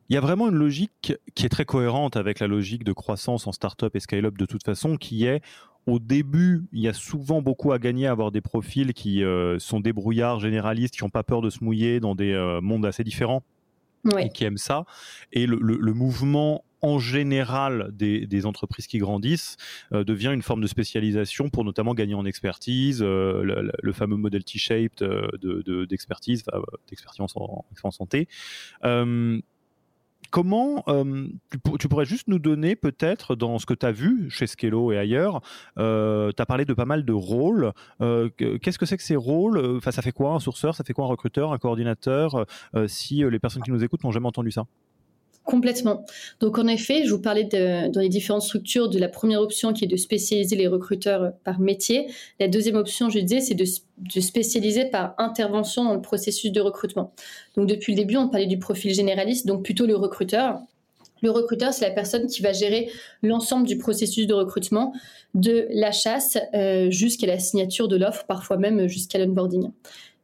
il y a vraiment une logique qui est très cohérente avec la logique de croissance en startup et scale-up de toute façon, qui est au début, il y a souvent beaucoup à gagner à avoir des profils qui sont débrouillards, généralistes, qui n'ont pas peur de se mouiller dans des mondes assez différents et qui aiment ça. Et le, mouvement en général des, entreprises qui grandissent euh, devient une forme de spécialisation pour notamment gagner en expertise, euh, le, fameux modèle T-shaped euh, d'expertise, d'expertise en, santé. Comment tu, pourrais juste nous donner peut-être dans ce que tu as vu chez Skello et ailleurs, tu as parlé de pas mal de rôles. Qu'est-ce que c'est que ces rôles? Enfin, Ça fait quoi un sourceur? Ça fait quoi un recruteur, un coordinateur? Si les personnes qui nous écoutent n'ont jamais entendu ça? Complètement. Donc en effet, je vous parlais dans les différentes structures de la première option qui est de spécialiser les recruteurs par métier. La deuxième option, je disais, c'est de, de, spécialiser par intervention dans le processus de recrutement. Donc depuis le début, on parlait du profil généraliste, donc plutôt le recruteur. Le recruteur, c'est la personne qui va gérer l'ensemble du processus de recrutement, de la chasse euh, jusqu'à la signature de l'offre, parfois même jusqu'à l'onboarding.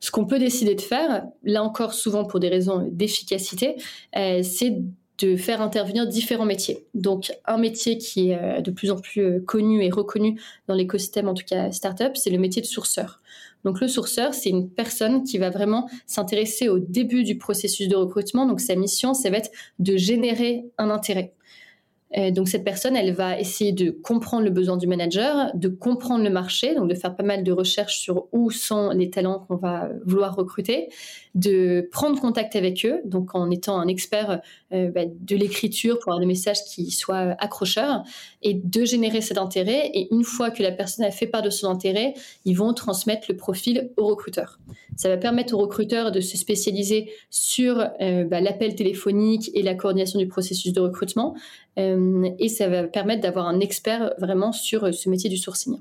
Ce qu'on peut décider de faire, là encore souvent pour des raisons d'efficacité, euh, c'est de faire intervenir différents métiers. Donc un métier qui est euh, de plus en plus euh, connu et reconnu dans l'écosystème, en tout cas startup, c'est le métier de sourceur. Donc le sourceur, c'est une personne qui va vraiment s'intéresser au début du processus de recrutement. Donc sa mission, ça va être de générer un intérêt. Euh, donc cette personne, elle va essayer de comprendre le besoin du manager, de comprendre le marché, donc de faire pas mal de recherches sur où sont les talents qu'on va vouloir recruter, de prendre contact avec eux, donc en étant un expert euh, bah, de l'écriture pour avoir des messages qui soient accrocheurs, et de générer cet intérêt. Et une fois que la personne a fait part de son intérêt, ils vont transmettre le profil au recruteur. Ça va permettre au recruteur de se spécialiser sur euh, bah, l'appel téléphonique et la coordination du processus de recrutement, euh, et ça va permettre d'avoir un expert vraiment sur ce métier du sourcing.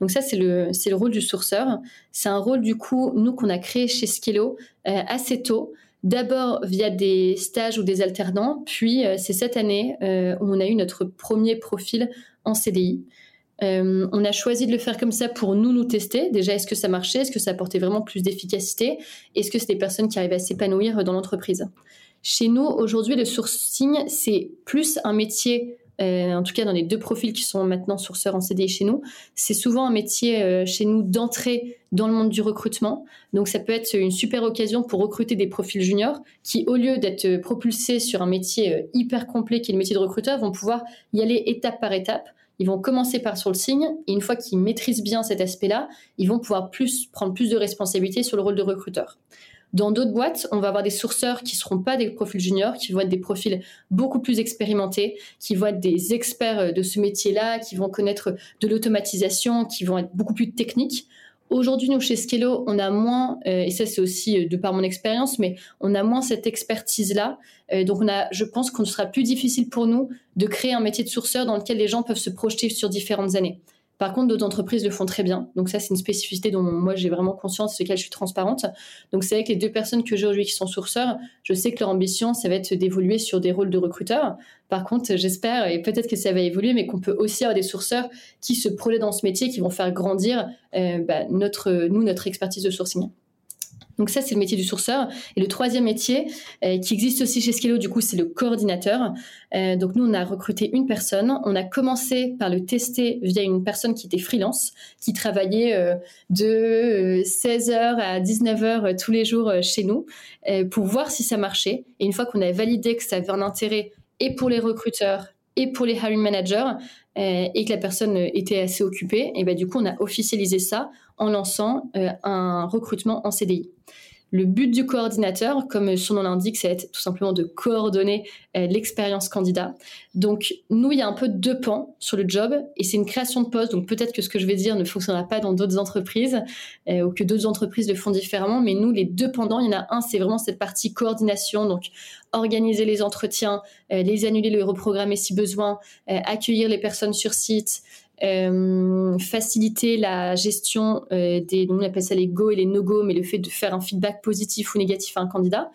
Donc ça, c'est le, le rôle du sourceur. C'est un rôle, du coup, nous, qu'on a créé chez euh, assez tôt. D'abord via des stages ou des alternants, puis euh, c'est cette année euh, où on a eu notre premier profil en CDI. on a choisi de le faire comme ça pour nous nous tester. Déjà, est-ce que ça marchait? Est-ce que ça apportait vraiment plus d'efficacité? Est-ce que c'est des personnes qui arrivaient à s'épanouir dans l'entreprise? Chez nous, aujourd'hui, le sourcing, c'est plus un métier en tout cas dans les deux profils qui sont maintenant sourceurs en CDI chez nous, c'est souvent un métier chez nous d'entrée dans le monde du recrutement. Donc ça peut être une super occasion pour recruter des profils juniors qui, au lieu d'être propulsés sur un métier hyper complet qui est le métier de recruteur, vont pouvoir y aller étape par étape ils vont commencer par sur le signe, et une fois qu'ils maîtrisent bien cet aspect-là, ils vont pouvoir plus, prendre plus de responsabilités sur le rôle de recruteur. Dans d'autres boîtes, on va avoir des sourceurs qui seront pas des profils juniors, qui vont être des profils beaucoup plus expérimentés, qui vont être des experts de ce métier-là, qui vont connaître de l'automatisation, qui vont être beaucoup plus techniques. Aujourd'hui, nous, chez Skello, on a moins, euh, et ça c'est aussi euh, de par mon expérience, mais on a moins cette expertise-là. Euh, donc, on a, je pense qu'on sera plus difficile pour nous de créer un métier de sourceur dans lequel les gens peuvent se projeter sur différentes années. Par contre, d'autres entreprises le font très bien. Donc ça, c'est une spécificité dont moi j'ai vraiment conscience, sur laquelle je suis transparente. Donc c'est avec les deux personnes que j'ai aujourd'hui qui sont sourceurs, je sais que leur ambition, ça va être d'évoluer sur des rôles de recruteurs. Par contre, j'espère, et peut-être que ça va évoluer, mais qu'on peut aussi avoir des sourceurs qui se projettent dans ce métier, qui vont faire grandir euh, bah, notre, nous, notre expertise de sourcing. Donc ça, c'est le métier du sourceur. Et le troisième métier, euh, qui existe aussi chez Skello, du coup, c'est le coordinateur. Euh, donc nous, on a recruté une personne. On a commencé par le tester via une personne qui était freelance, qui travaillait euh, de 16h à 19h tous les jours chez nous, pour voir si ça marchait. Et une fois qu'on a validé que ça avait un intérêt et pour les recruteurs et pour les hiring managers, et que la personne était assez occupée, et ben du coup, on a officialisé ça en lançant un recrutement en CDI. Le but du coordinateur, comme son nom l'indique, c'est tout simplement de coordonner euh, l'expérience candidat. Donc, nous, il y a un peu deux pans sur le job et c'est une création de poste. Donc, peut-être que ce que je vais dire ne fonctionnera pas dans d'autres entreprises euh, ou que d'autres entreprises le font différemment. Mais nous, les deux pendants, il y en a un, c'est vraiment cette partie coordination. Donc, organiser les entretiens, euh, les annuler, les reprogrammer si besoin, accueillir les personnes sur site, euh, faciliter la gestion euh, des, on appelle ça les go et les no-go, mais le fait de faire un feedback positif ou négatif à un candidat.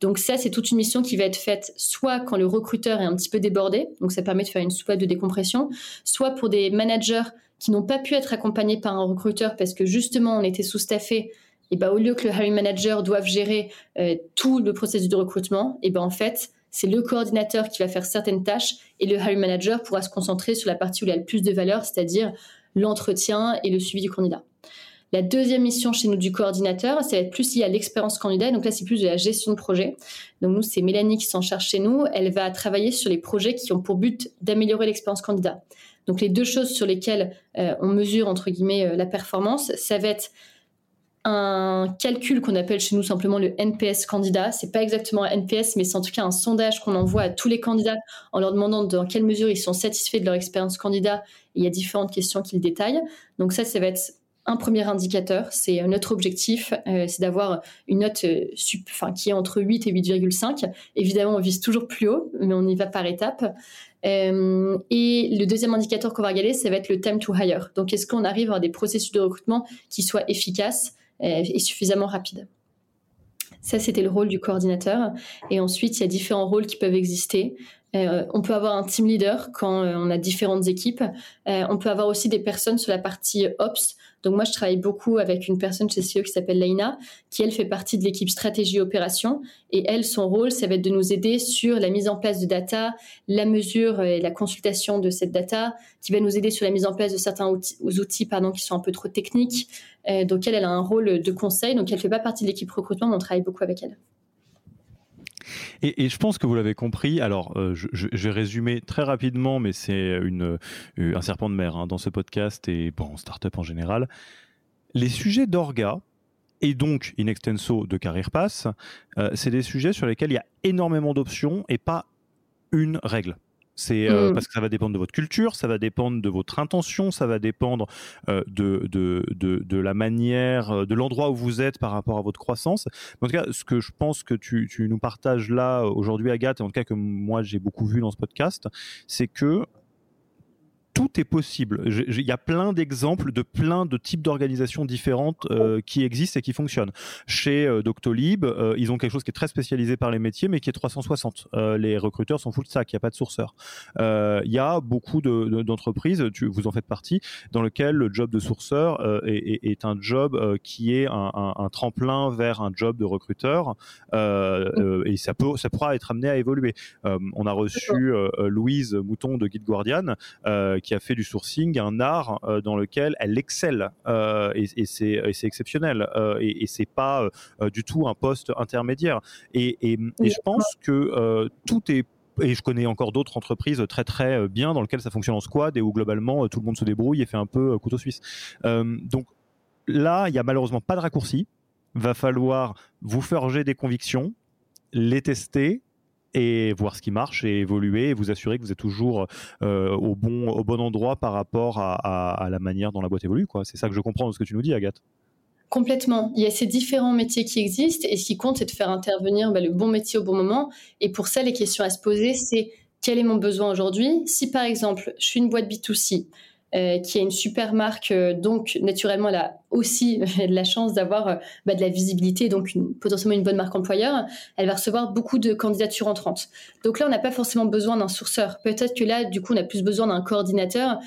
Donc ça, c'est toute une mission qui va être faite soit quand le recruteur est un petit peu débordé, donc ça permet de faire une soupape de décompression, soit pour des managers qui n'ont pas pu être accompagnés par un recruteur parce que justement on était sous-staffé, et ben au lieu que le hiring manager doive gérer euh, tout le processus de recrutement, et ben en fait c'est le coordinateur qui va faire certaines tâches et le hiring manager pourra se concentrer sur la partie où il a le plus de valeur, c'est-à-dire l'entretien et le suivi du candidat. La deuxième mission chez nous du coordinateur, ça va être plus lié à l'expérience candidat. Donc là, c'est plus de la gestion de projet. Donc nous, c'est Mélanie qui s'en charge chez nous. Elle va travailler sur les projets qui ont pour but d'améliorer l'expérience candidat. Donc les deux choses sur lesquelles euh, on mesure entre guillemets euh, la performance, ça va être un calcul qu'on appelle chez nous simplement le NPS candidat. C'est pas exactement un NPS, mais c'est en tout cas un sondage qu'on envoie à tous les candidats en leur demandant dans quelle mesure ils sont satisfaits de leur expérience candidat. il y a différentes questions qu'ils détaillent. Donc ça, ça va être un premier indicateur. C'est notre objectif, euh, c'est d'avoir une note euh, qui est entre 8 et 8,5. Évidemment, on vise toujours plus haut, mais on y va par étapes. Euh, et le deuxième indicateur qu'on va regarder, ça va être le time to hire. Donc, est-ce qu'on arrive à des processus de recrutement qui soient efficaces? Est suffisamment rapide. Ça, c'était le rôle du coordinateur. Et ensuite, il y a différents rôles qui peuvent exister. Euh, on peut avoir un team leader quand euh, on a différentes équipes. Euh, on peut avoir aussi des personnes sur la partie ops donc moi, je travaille beaucoup avec une personne chez CEO qui s'appelle Laina, qui elle fait partie de l'équipe stratégie opération. Et elle, son rôle, ça va être de nous aider sur la mise en place de data, la mesure et la consultation de cette data, qui va nous aider sur la mise en place de certains outils, pardon, qui sont un peu trop techniques. Euh, donc elle, elle a un rôle de conseil. Donc elle fait pas partie de l'équipe recrutement, mais on travaille beaucoup avec elle. Et, je pense que vous l'avez compris. Alors, euh, je, vais résumer très rapidement, mais c'est euh, un serpent de mer hein, dans ce podcast et bon, startup en général. Les sujets d'orga, et donc in extenso de Carrière Pass, euh, c'est des sujets sur lesquels il y a énormément d'options et pas une règle. C'est euh, mm. parce que ça va dépendre de votre culture, ça va dépendre de votre intention, ça va dépendre euh, de, de, de, la manière, euh, de l'endroit où vous êtes par rapport à votre croissance. En tout cas, ce que je pense que tu, tu nous partages là aujourd'hui, Agathe, et en tout cas que moi j'ai beaucoup vu dans ce podcast, c'est que tout est possible. Il y a plein d'exemples de plein de types d'organisations différentes euh, qui existent et qui fonctionnent. Chez euh, Doctolib, euh, ils ont quelque chose qui est très spécialisé par les métiers, mais qui est 360. les recruteurs sont full stack, il n'y a pas de sourceur. Il y a beaucoup d'entreprises, de, vous en faites partie, dans lequel le job de sourceur est, un job qui est un, tremplin vers un job de recruteur, et ça, peut, ça pourra être amené à évoluer. on a reçu Louise Mouton de Guide Guardian, qui a fait du sourcing un art euh, dans lequel elle excelle euh, et, et c'est exceptionnel euh, et, et c'est pas du tout un poste intermédiaire. Et, je pense que tout est et je connais encore d'autres entreprises très très bien dans lesquelles ça fonctionne en squad et où globalement tout le monde se débrouille et fait un peu couteau suisse. donc là, il y a malheureusement pas de raccourci. Va falloir vous forger des convictions, les tester, et voir ce qui marche et évoluer vous assurer que vous êtes toujours euh, au, bon, au bon endroit par rapport à, la manière dont la boîte évolue. C'est ça que je comprends de ce que tu nous dis, Agathe. Complètement. Il y a ces différents métiers qui existent et ce qui compte, c'est de faire intervenir bah, le bon métier au bon moment. Et pour ça, les questions à se poser, c'est quel est mon besoin aujourd'hui? Si par exemple, je suis une boîte B2C, euh, qui a une super marque. Euh, donc, naturellement, elle a aussi *laughs* de la chance d'avoir euh, bah, de la visibilité, donc potentiellement une bonne marque employeur. Elle va recevoir beaucoup de candidatures entrantes. Donc là, on n'a pas forcément besoin d'un sourceur. Peut-être que là, du coup, on a plus besoin d'un coordinateur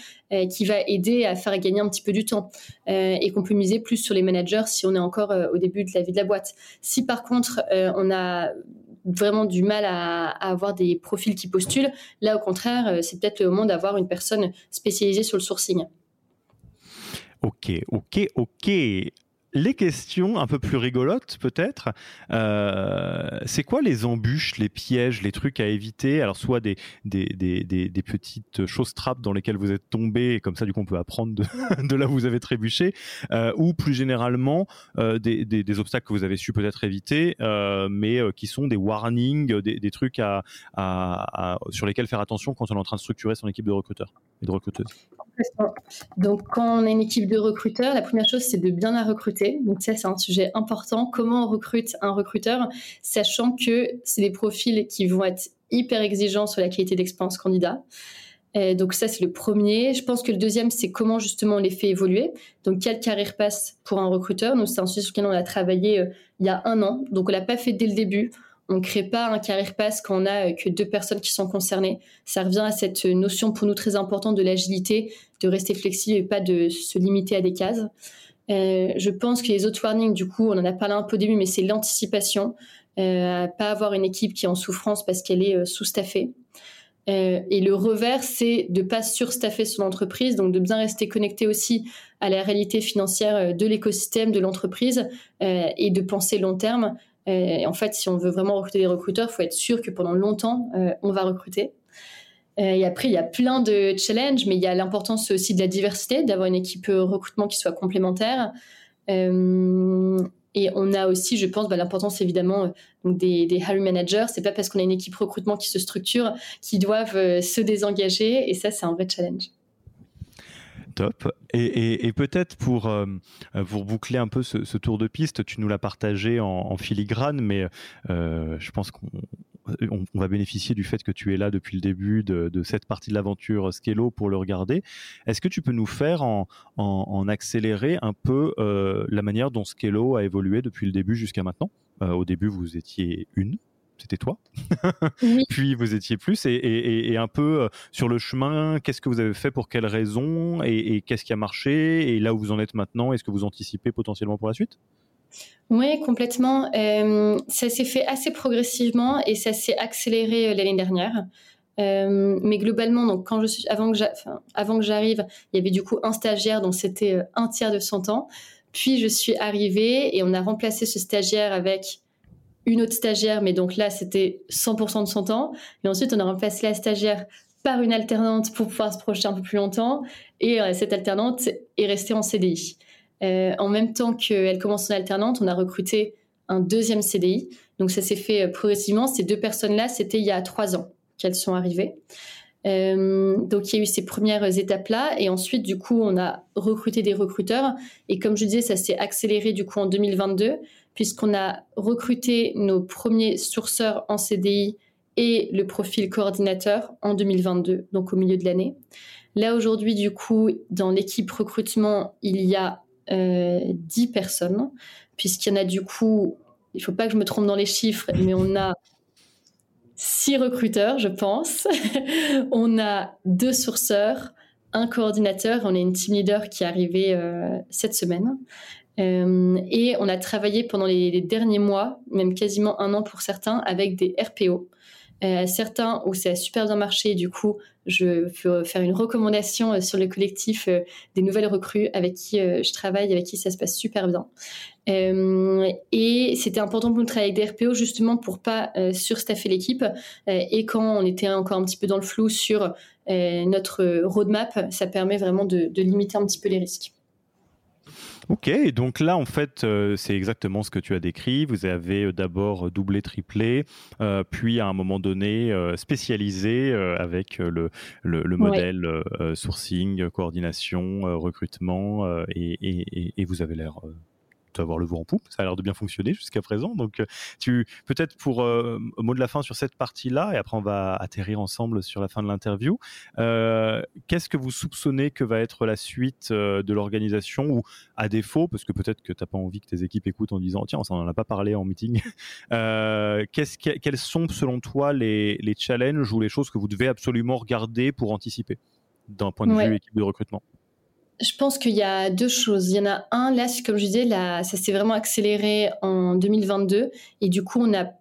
qui va aider à faire gagner un petit peu du temps et qu'on peut miser plus sur les managers si on est encore au début de la vie de la boîte. Si par contre, on a vraiment du mal à, avoir des profils qui postulent. Là, au contraire, euh, c'est peut-être le moment d'avoir une personne spécialisée sur le sourcing. Ok, ok, ok les questions un peu plus rigolotes peut-être, euh, c'est quoi les embûches, les pièges, les trucs à éviter? Alors soit des, des, des, des, petites choses trappes dans lesquelles vous êtes tombé, et comme ça du coup on peut apprendre de, *laughs* de là où vous avez trébuché, euh, ou plus généralement euh, des, des, obstacles que vous avez su peut-être éviter, euh, mais euh, qui sont des warnings, des, trucs à, à, sur lesquels faire attention quand on est en train de structurer son équipe de recruteurs et de recruteuses. Donc quand on a une équipe de recruteurs, la première chose c'est de bien la recruter donc ça, c'est un sujet important. Comment on recrute un recruteur, sachant que c'est des profils qui vont être hyper exigeants sur la qualité d'expérience candidat. donc ça, c'est le premier. Je pense que le deuxième, c'est comment justement on les fait évoluer. Donc quelle carrière passe pour un recruteur? Donc c'est un sujet sur lequel on a travaillé euh, il y a un an. Donc on l'a pas fait dès le début. On ne crée pas un carrière pass quand on a euh, que deux personnes qui sont concernées. Ça revient à cette notion pour nous très importante de l'agilité, de rester flexible et pas de se limiter à des cases. Euh, je pense que les autres warnings, du coup, on en a parlé un peu au début, mais c'est l'anticipation. Euh, pas avoir une équipe qui est en souffrance parce qu'elle est euh, sous-staffée. Euh, et le revers, c'est de pas surstaffer son entreprise, donc de bien rester connecté aussi à la réalité financière de l'écosystème de l'entreprise et de penser long terme. En fait, si on veut vraiment recruter des recruteurs, il faut être sûr que pendant longtemps, on va recruter. Euh, et après, il y a plein de challenges, mais il y a l'importance aussi de la diversité, d'avoir une équipe euh, recrutement qui soit complémentaire. Euh, et on a aussi, je pense, bah, l'importance évidemment des, des hiring managers. C'est pas parce qu'on a une équipe recrutement qui se structure qu'ils doivent se désengager. Et ça, c'est un vrai challenge. Top. Et, peut-être pour, pour boucler un peu ce, tour de piste, tu nous l'as partagé en, filigrane, mais je pense qu'on on, va bénéficier du fait que tu es là depuis le début de, cette partie de l'aventure Skello pour le regarder. Est-ce que tu peux nous faire en, accélérer un peu euh, la manière dont Skello a évolué depuis le début jusqu'à maintenant? Euh, Au début, vous étiez une, c'était toi. *laughs* Puis vous étiez plus et, un peu euh, sur le chemin, qu'est-ce que vous avez fait pour quelles raisons et qu'est-ce qui a marché et là où vous en êtes maintenant, est-ce que vous anticipez potentiellement pour la suite? Oui, complètement. Euh, ça s'est fait assez progressivement et ça s'est accéléré euh, l'année dernière. Euh, mais globalement, donc quand je suis, avant que j'arrive, il y avait du coup un stagiaire dont c'était un tiers de son temps. Puis je suis arrivée et on a remplacé ce stagiaire avec une autre stagiaire, mais donc là c'était 100% de son temps. Et ensuite on a remplacé la stagiaire par une alternante pour pouvoir se projeter un peu plus longtemps. Et cette alternante est restée en CDI. Euh, en même temps qu'elle commence son alternante, on a recruté un deuxième CDI. Donc ça s'est fait euh, progressivement. Ces deux personnes-là, c'était il y a trois ans qu'elles sont arrivées. Euh, donc il y a eu ces premières étapes-là et ensuite du coup on a recruté des recruteurs et comme je disais ça s'est accéléré du coup en 2022 puisqu'on a recruté nos premiers sourceurs en CDI et le profil coordinateur en 2022, donc au milieu de l'année. Là, aujourd'hui, du coup, dans l'équipe recrutement, il y a euh, 10 personnes, puisqu'il y en a du coup, il ne faut pas que je me trompe dans les chiffres, mais on a 6 recruteurs, je pense. *laughs* on a deux sourceurs, un coordinateur, on a une team leader qui est arrivée euh, cette semaine. Euh, et on a travaillé pendant les, derniers mois, même quasiment un an pour certains, avec des RPO. Euh, certains où ça a super bien marché, du coup, je peux faire une recommandation sur le collectif des nouvelles recrues avec qui je travaille, avec qui ça se passe super bien. et c'était important pour nous de travailler avec des RPO justement pour pas surstaffer l'équipe. et quand on était encore un petit peu dans le flou sur notre roadmap, ça permet vraiment de, limiter un petit peu les risques. Ok, donc là, en fait, euh, c'est exactement ce que tu as décrit. Vous avez euh, d'abord doublé, triplé, euh, puis à un moment donné spécialisé avec le, le, modèle sourcing, coordination, recrutement, et, et, vous avez l'air avoir le vent en poupe. Ça a l'air de bien fonctionner jusqu'à présent. Donc, euh, tu peut-être pour euh, mot de la fin sur cette partie-là, et après on va atterrir ensemble sur la fin de l'interview. Euh, qu'est-ce que vous soupçonnez que va être la suite de l'organisation ou à défaut, parce que peut-être que tu n'as pas envie que tes équipes écoutent en disant tiens, on n'en a pas parlé en meeting. *laughs* qu'est-ce quels sont selon toi les, les challenges ou les choses que vous devez absolument regarder pour anticiper d'un point de vue équipe de recrutement? Je pense qu'il y a deux choses. Il y en a un, là, comme je disais, là, ça s'est vraiment accéléré en 2022. Et du coup, on a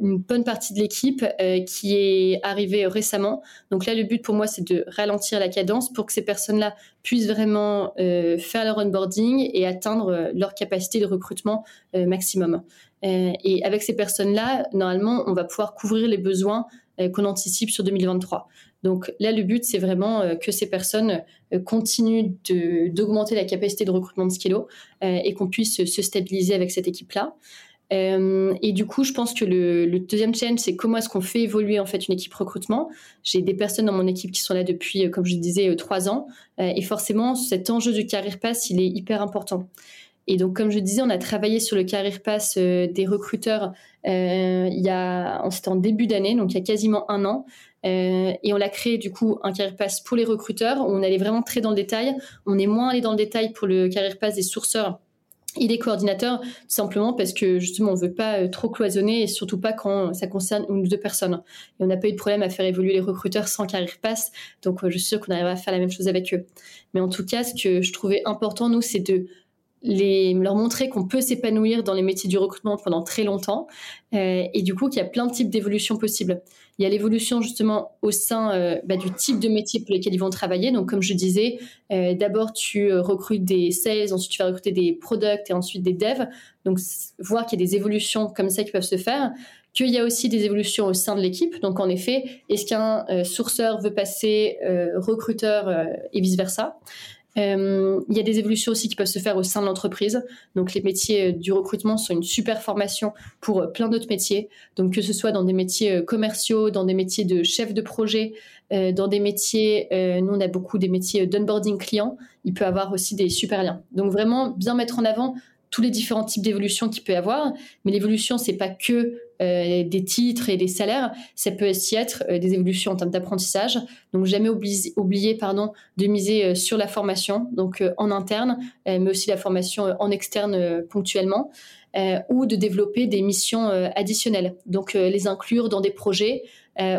une bonne partie de l'équipe euh, qui est arrivée récemment. Donc là, le but pour moi, c'est de ralentir la cadence pour que ces personnes-là puissent vraiment euh, faire leur onboarding et atteindre euh, leur capacité de recrutement maximum. et avec ces personnes-là, normalement, on va pouvoir couvrir les besoins qu'on anticipe sur 2023. Donc là, le but, c'est vraiment euh, que ces personnes euh, continuent d'augmenter la capacité de recrutement de Skillo euh, et qu'on puisse se stabiliser avec cette équipe-là. et du coup, je pense que le, deuxième challenge, c'est comment est-ce qu'on fait évoluer en fait une équipe recrutement. J'ai des personnes dans mon équipe qui sont là depuis, comme je disais, trois ans. et forcément, cet enjeu du Career Pass, il est hyper important. Et donc, comme je disais, on a travaillé sur le Career Pass des recruteurs il y a, c'était en début d'année, donc il y a quasiment un an. Euh, et on l'a créé du coup un carrière pass pour les recruteurs. On allait vraiment très dans le détail. On est moins allé dans le détail pour le carrière pass des sourceurs et des coordinateurs, simplement parce que justement on veut pas euh, trop cloisonner et surtout pas quand ça concerne une ou deux personnes. Et on n'a pas eu de problème à faire évoluer les recruteurs sans carrière pass, donc euh, je suis sûre qu'on arrivera à faire la même chose avec eux. Mais en tout cas, ce que je trouvais important nous, c'est de les, leur montrer qu'on peut s'épanouir dans les métiers du recrutement pendant très longtemps euh, et du coup qu'il y a plein de types d'évolutions possibles. Il y a l'évolution justement au sein euh, bah, du type de métier pour lesquels ils vont travailler. Donc comme je disais, euh, d'abord tu recrutes des sales, ensuite tu vas recruter des products et ensuite des devs. Donc voir qu'il y a des évolutions comme ça qui peuvent se faire qu'il y a aussi des évolutions au sein de l'équipe. Donc en effet, est-ce qu'un sourceur veut passer recruteur et vice-versa? Euh, il y a des évolutions aussi qui peuvent se faire au sein de l'entreprise. Donc les métiers euh, du recrutement sont une super formation pour euh, plein d'autres métiers. Donc que ce soit dans des métiers commerciaux, dans des métiers de chef de projet, dans des métiers, nous on a beaucoup des métiers d'onboarding client. Il peut avoir aussi des super liens. Donc vraiment bien mettre en avant tous les différents types d'évolutions qu'il peut y avoir. Mais l'évolution, c'est pas que euh, des titres et des salaires, ça peut aussi être euh, des évolutions en termes d'apprentissage. Donc jamais oublier, pardon, de miser euh, sur la formation, donc en interne, mais aussi la formation en externe ponctuellement, ou de développer des missions additionnelles. Donc les inclure dans des projets.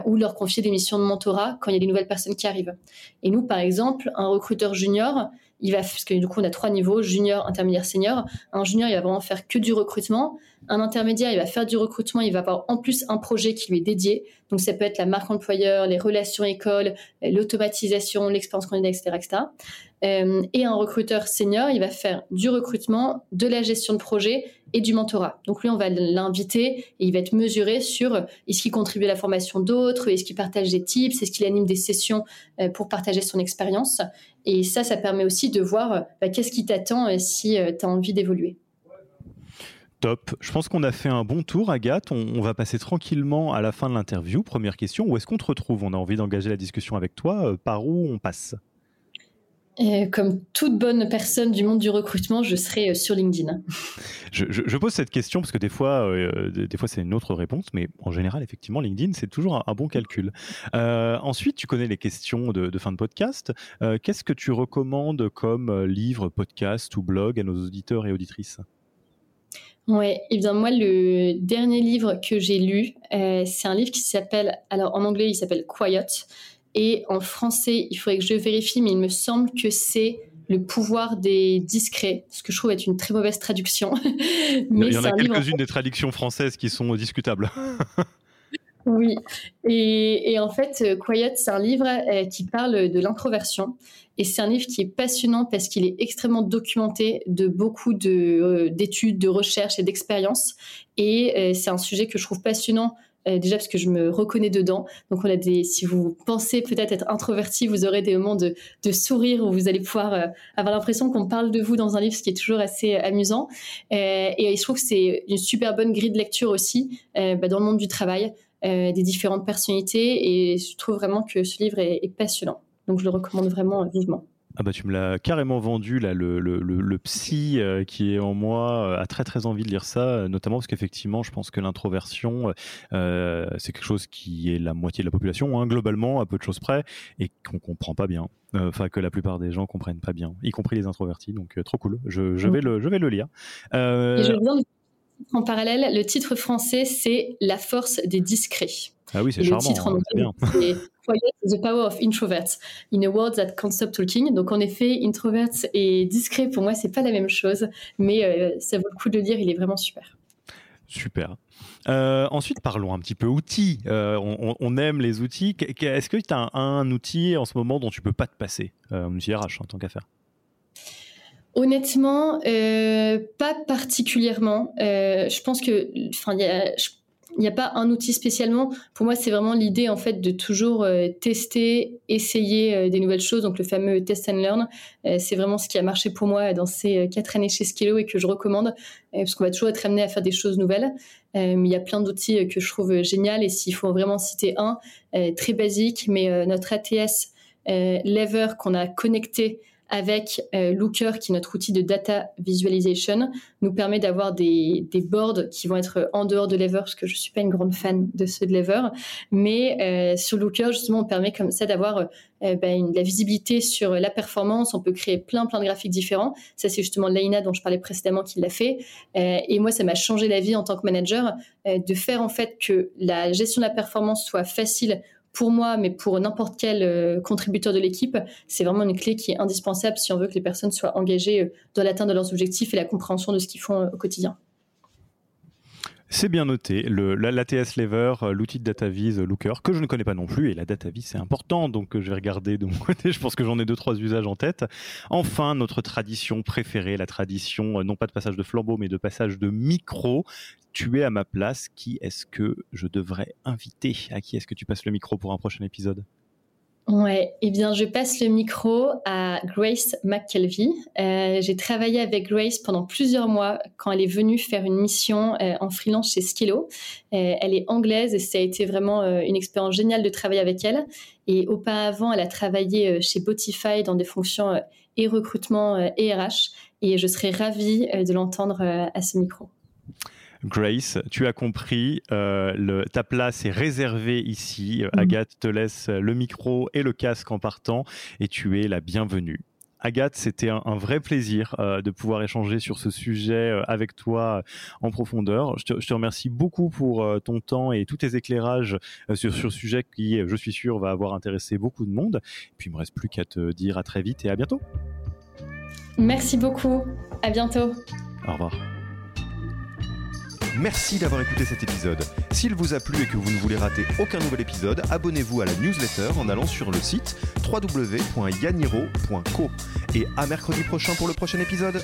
ou leur confier des missions de mentorat quand il y a des nouvelles personnes qui arrivent. Et nous, par exemple, un recruteur junior, il va, parce que du coup on a trois niveaux, junior, intermédiaire, senior. Un junior, il va vraiment faire que du recrutement. Un intermédiaire, il va faire du recrutement, il va avoir en plus un projet qui lui est dédié. Donc ça peut être la marque employeur, les relations école, l'automatisation, l'expérience candidat, etc. etc. Euh, et un recruteur senior, il va faire du recrutement, de la gestion de projet et du mentorat. Donc lui, on va l'inviter et il va être mesuré sur est-ce qu'il contribue à la formation d'autres, est-ce qu'il partage des tips, est-ce qu'il anime des sessions euh, pour partager son expérience. Et ça, ça permet aussi de voir bah, qu'est-ce qui t'attend euh, si euh, tu as envie d'évoluer. Top. Je pense qu'on a fait un bon tour, Agathe. On, va passer tranquillement à la fin de l'interview. Première question, où est-ce qu'on te retrouve? On a envie d'engager la discussion avec toi. Euh, par où on passe? Comme toute bonne personne du monde du recrutement, je serai sur LinkedIn. Je, pose cette question parce que des fois, des fois c'est une autre réponse, mais en général, effectivement, LinkedIn, c'est toujours un, bon calcul. ensuite, tu connais les questions de, de fin de podcast. Qu'est-ce que tu recommandes comme livre, podcast ou blog à nos auditeurs et auditrices? Ouais, et eh bien moi le dernier livre que j'ai lu, euh, c'est un livre qui s'appelle, alors en anglais il s'appelle Quiet, et en français il faudrait que je vérifie, mais il me semble que c'est le pouvoir des discrets, ce que je trouve être une très mauvaise traduction. mais *laughs* il y en a quelques-unes des traductions françaises qui sont discutables. *laughs* oui, et, et, en fait Quiet c'est un livre euh, qui parle de l'introversion et c'est un livre qui est passionnant parce qu'il est extrêmement documenté de beaucoup euh, d'études, de, recherches et d'expériences. Et euh, c'est un sujet que je trouve passionnant euh, déjà parce que je me reconnais dedans. Donc on a des, si vous pensez peut-être être introverti, vous aurez des moments de, sourire où vous allez pouvoir avoir l'impression qu'on parle de vous dans un livre, ce qui est toujours assez amusant. et je trouve que c'est une super bonne grille de lecture aussi bah, dans le monde du travail, des différentes personnalités. Et je trouve vraiment que ce livre est passionnant. Donc je le recommande vraiment vivement. Ah bah tu me l'as carrément vendu là, le, le, le, psy euh, qui est en moi euh, a très très envie de lire ça, euh, notamment parce qu'effectivement je pense que l'introversion c'est quelque chose qui est la moitié de la population hein, globalement à peu de choses près et qu'on comprend pas bien, enfin que la plupart des gens comprennent pas bien, y compris les introvertis, donc trop cool. Je, je, vais le je vais le lire. Et je viens en parallèle, le titre français c'est La force des discrets. Ah oui, c'est charmant. Le titre en hein, The Power of Introverts in a World That Can't Stop Talking. Donc en effet, Introverts et discret pour moi c'est pas la même chose, mais euh, ça vaut le coup de le lire. Il est vraiment super. Super. Euh, ensuite, parlons un petit peu outils. Euh, on, aime les outils. Est-ce que tu as un, outil en ce moment dont tu peux pas te passer Un outil RH en tant qu'affaire? Honnêtement, pas particulièrement. je pense que, enfin, il n'y a pas un outil spécialement. Pour moi, c'est vraiment l'idée en fait de toujours euh, tester, essayer euh, des nouvelles choses. Donc le fameux test and learn, euh, c'est vraiment ce qui a marché pour moi dans ces quatre années chez Skillo et que je recommande parce qu'on va toujours être amené à faire des choses nouvelles. il y a plein d'outils que je trouve génial et s'il faut vraiment citer un, très basique, mais notre ATS Lever qu'on a connecté avec euh, Looker, qui est notre outil de data visualization, nous permet d'avoir des, des, boards qui vont être en dehors de Lever, parce que je ne suis pas une grande fan de ceux de Lever. Mais euh, sur Looker, justement, on permet comme ça d'avoir euh, ben, la visibilité sur la performance. On peut créer plein, plein de graphiques différents. Ça, c'est justement Leïna dont je parlais précédemment qui l'a fait. et moi, ça m'a changé la vie en tant que manager de faire en fait que la gestion de la performance soit facile pour moi, mais pour n'importe quel euh, contributeur de l'équipe, c'est vraiment une clé qui est indispensable si on veut que les personnes soient engagées euh, dans l'atteinte de leurs objectifs et la compréhension de ce qu'ils font euh, au quotidien. C'est bien noté. L'ATS Lever, l'outil de DataVis Looker, que je ne connais pas non plus, et la DataVis c'est important, donc je vais regarder de mon *laughs* côté. Je pense que j'en ai deux trois usages en tête. Enfin, notre tradition préférée, la tradition non pas de passage de flambeau, mais de passage de micro tu es à ma place, qui est-ce que je devrais inviter? À qui est-ce que tu passes le micro pour un prochain épisode? Ouais, eh bien, je passe le micro à Grace McKelvey. Euh, j'ai travaillé avec Grace pendant plusieurs mois quand elle est venue faire une mission euh, en freelance chez Skillo. Euh, elle est anglaise et ça a été vraiment une expérience géniale de travailler avec elle. Et auparavant, elle a travaillé chez Botify dans des fonctions et recrutement et RH. Et je serais ravie de l'entendre à ce micro. Grace, tu as compris, euh, ta place est réservée ici. Euh, mm. Agathe te laisse le micro et le casque en partant et tu es la bienvenue. Agathe, c'était un, vrai plaisir euh, de pouvoir échanger sur ce sujet avec toi en profondeur. Je te, remercie beaucoup pour ton temps et tous tes éclairages sur, ce sujet qui, je suis sûr, va avoir intéressé beaucoup de monde. Et puis, il me reste plus qu'à te dire à très vite et à bientôt. Merci beaucoup. À bientôt. Au revoir. Merci d'avoir écouté cet épisode. S'il vous a plu et que vous ne voulez rater aucun nouvel épisode, abonnez-vous à la newsletter en allant sur le site www.yaniro.co. Et à mercredi prochain pour le prochain épisode.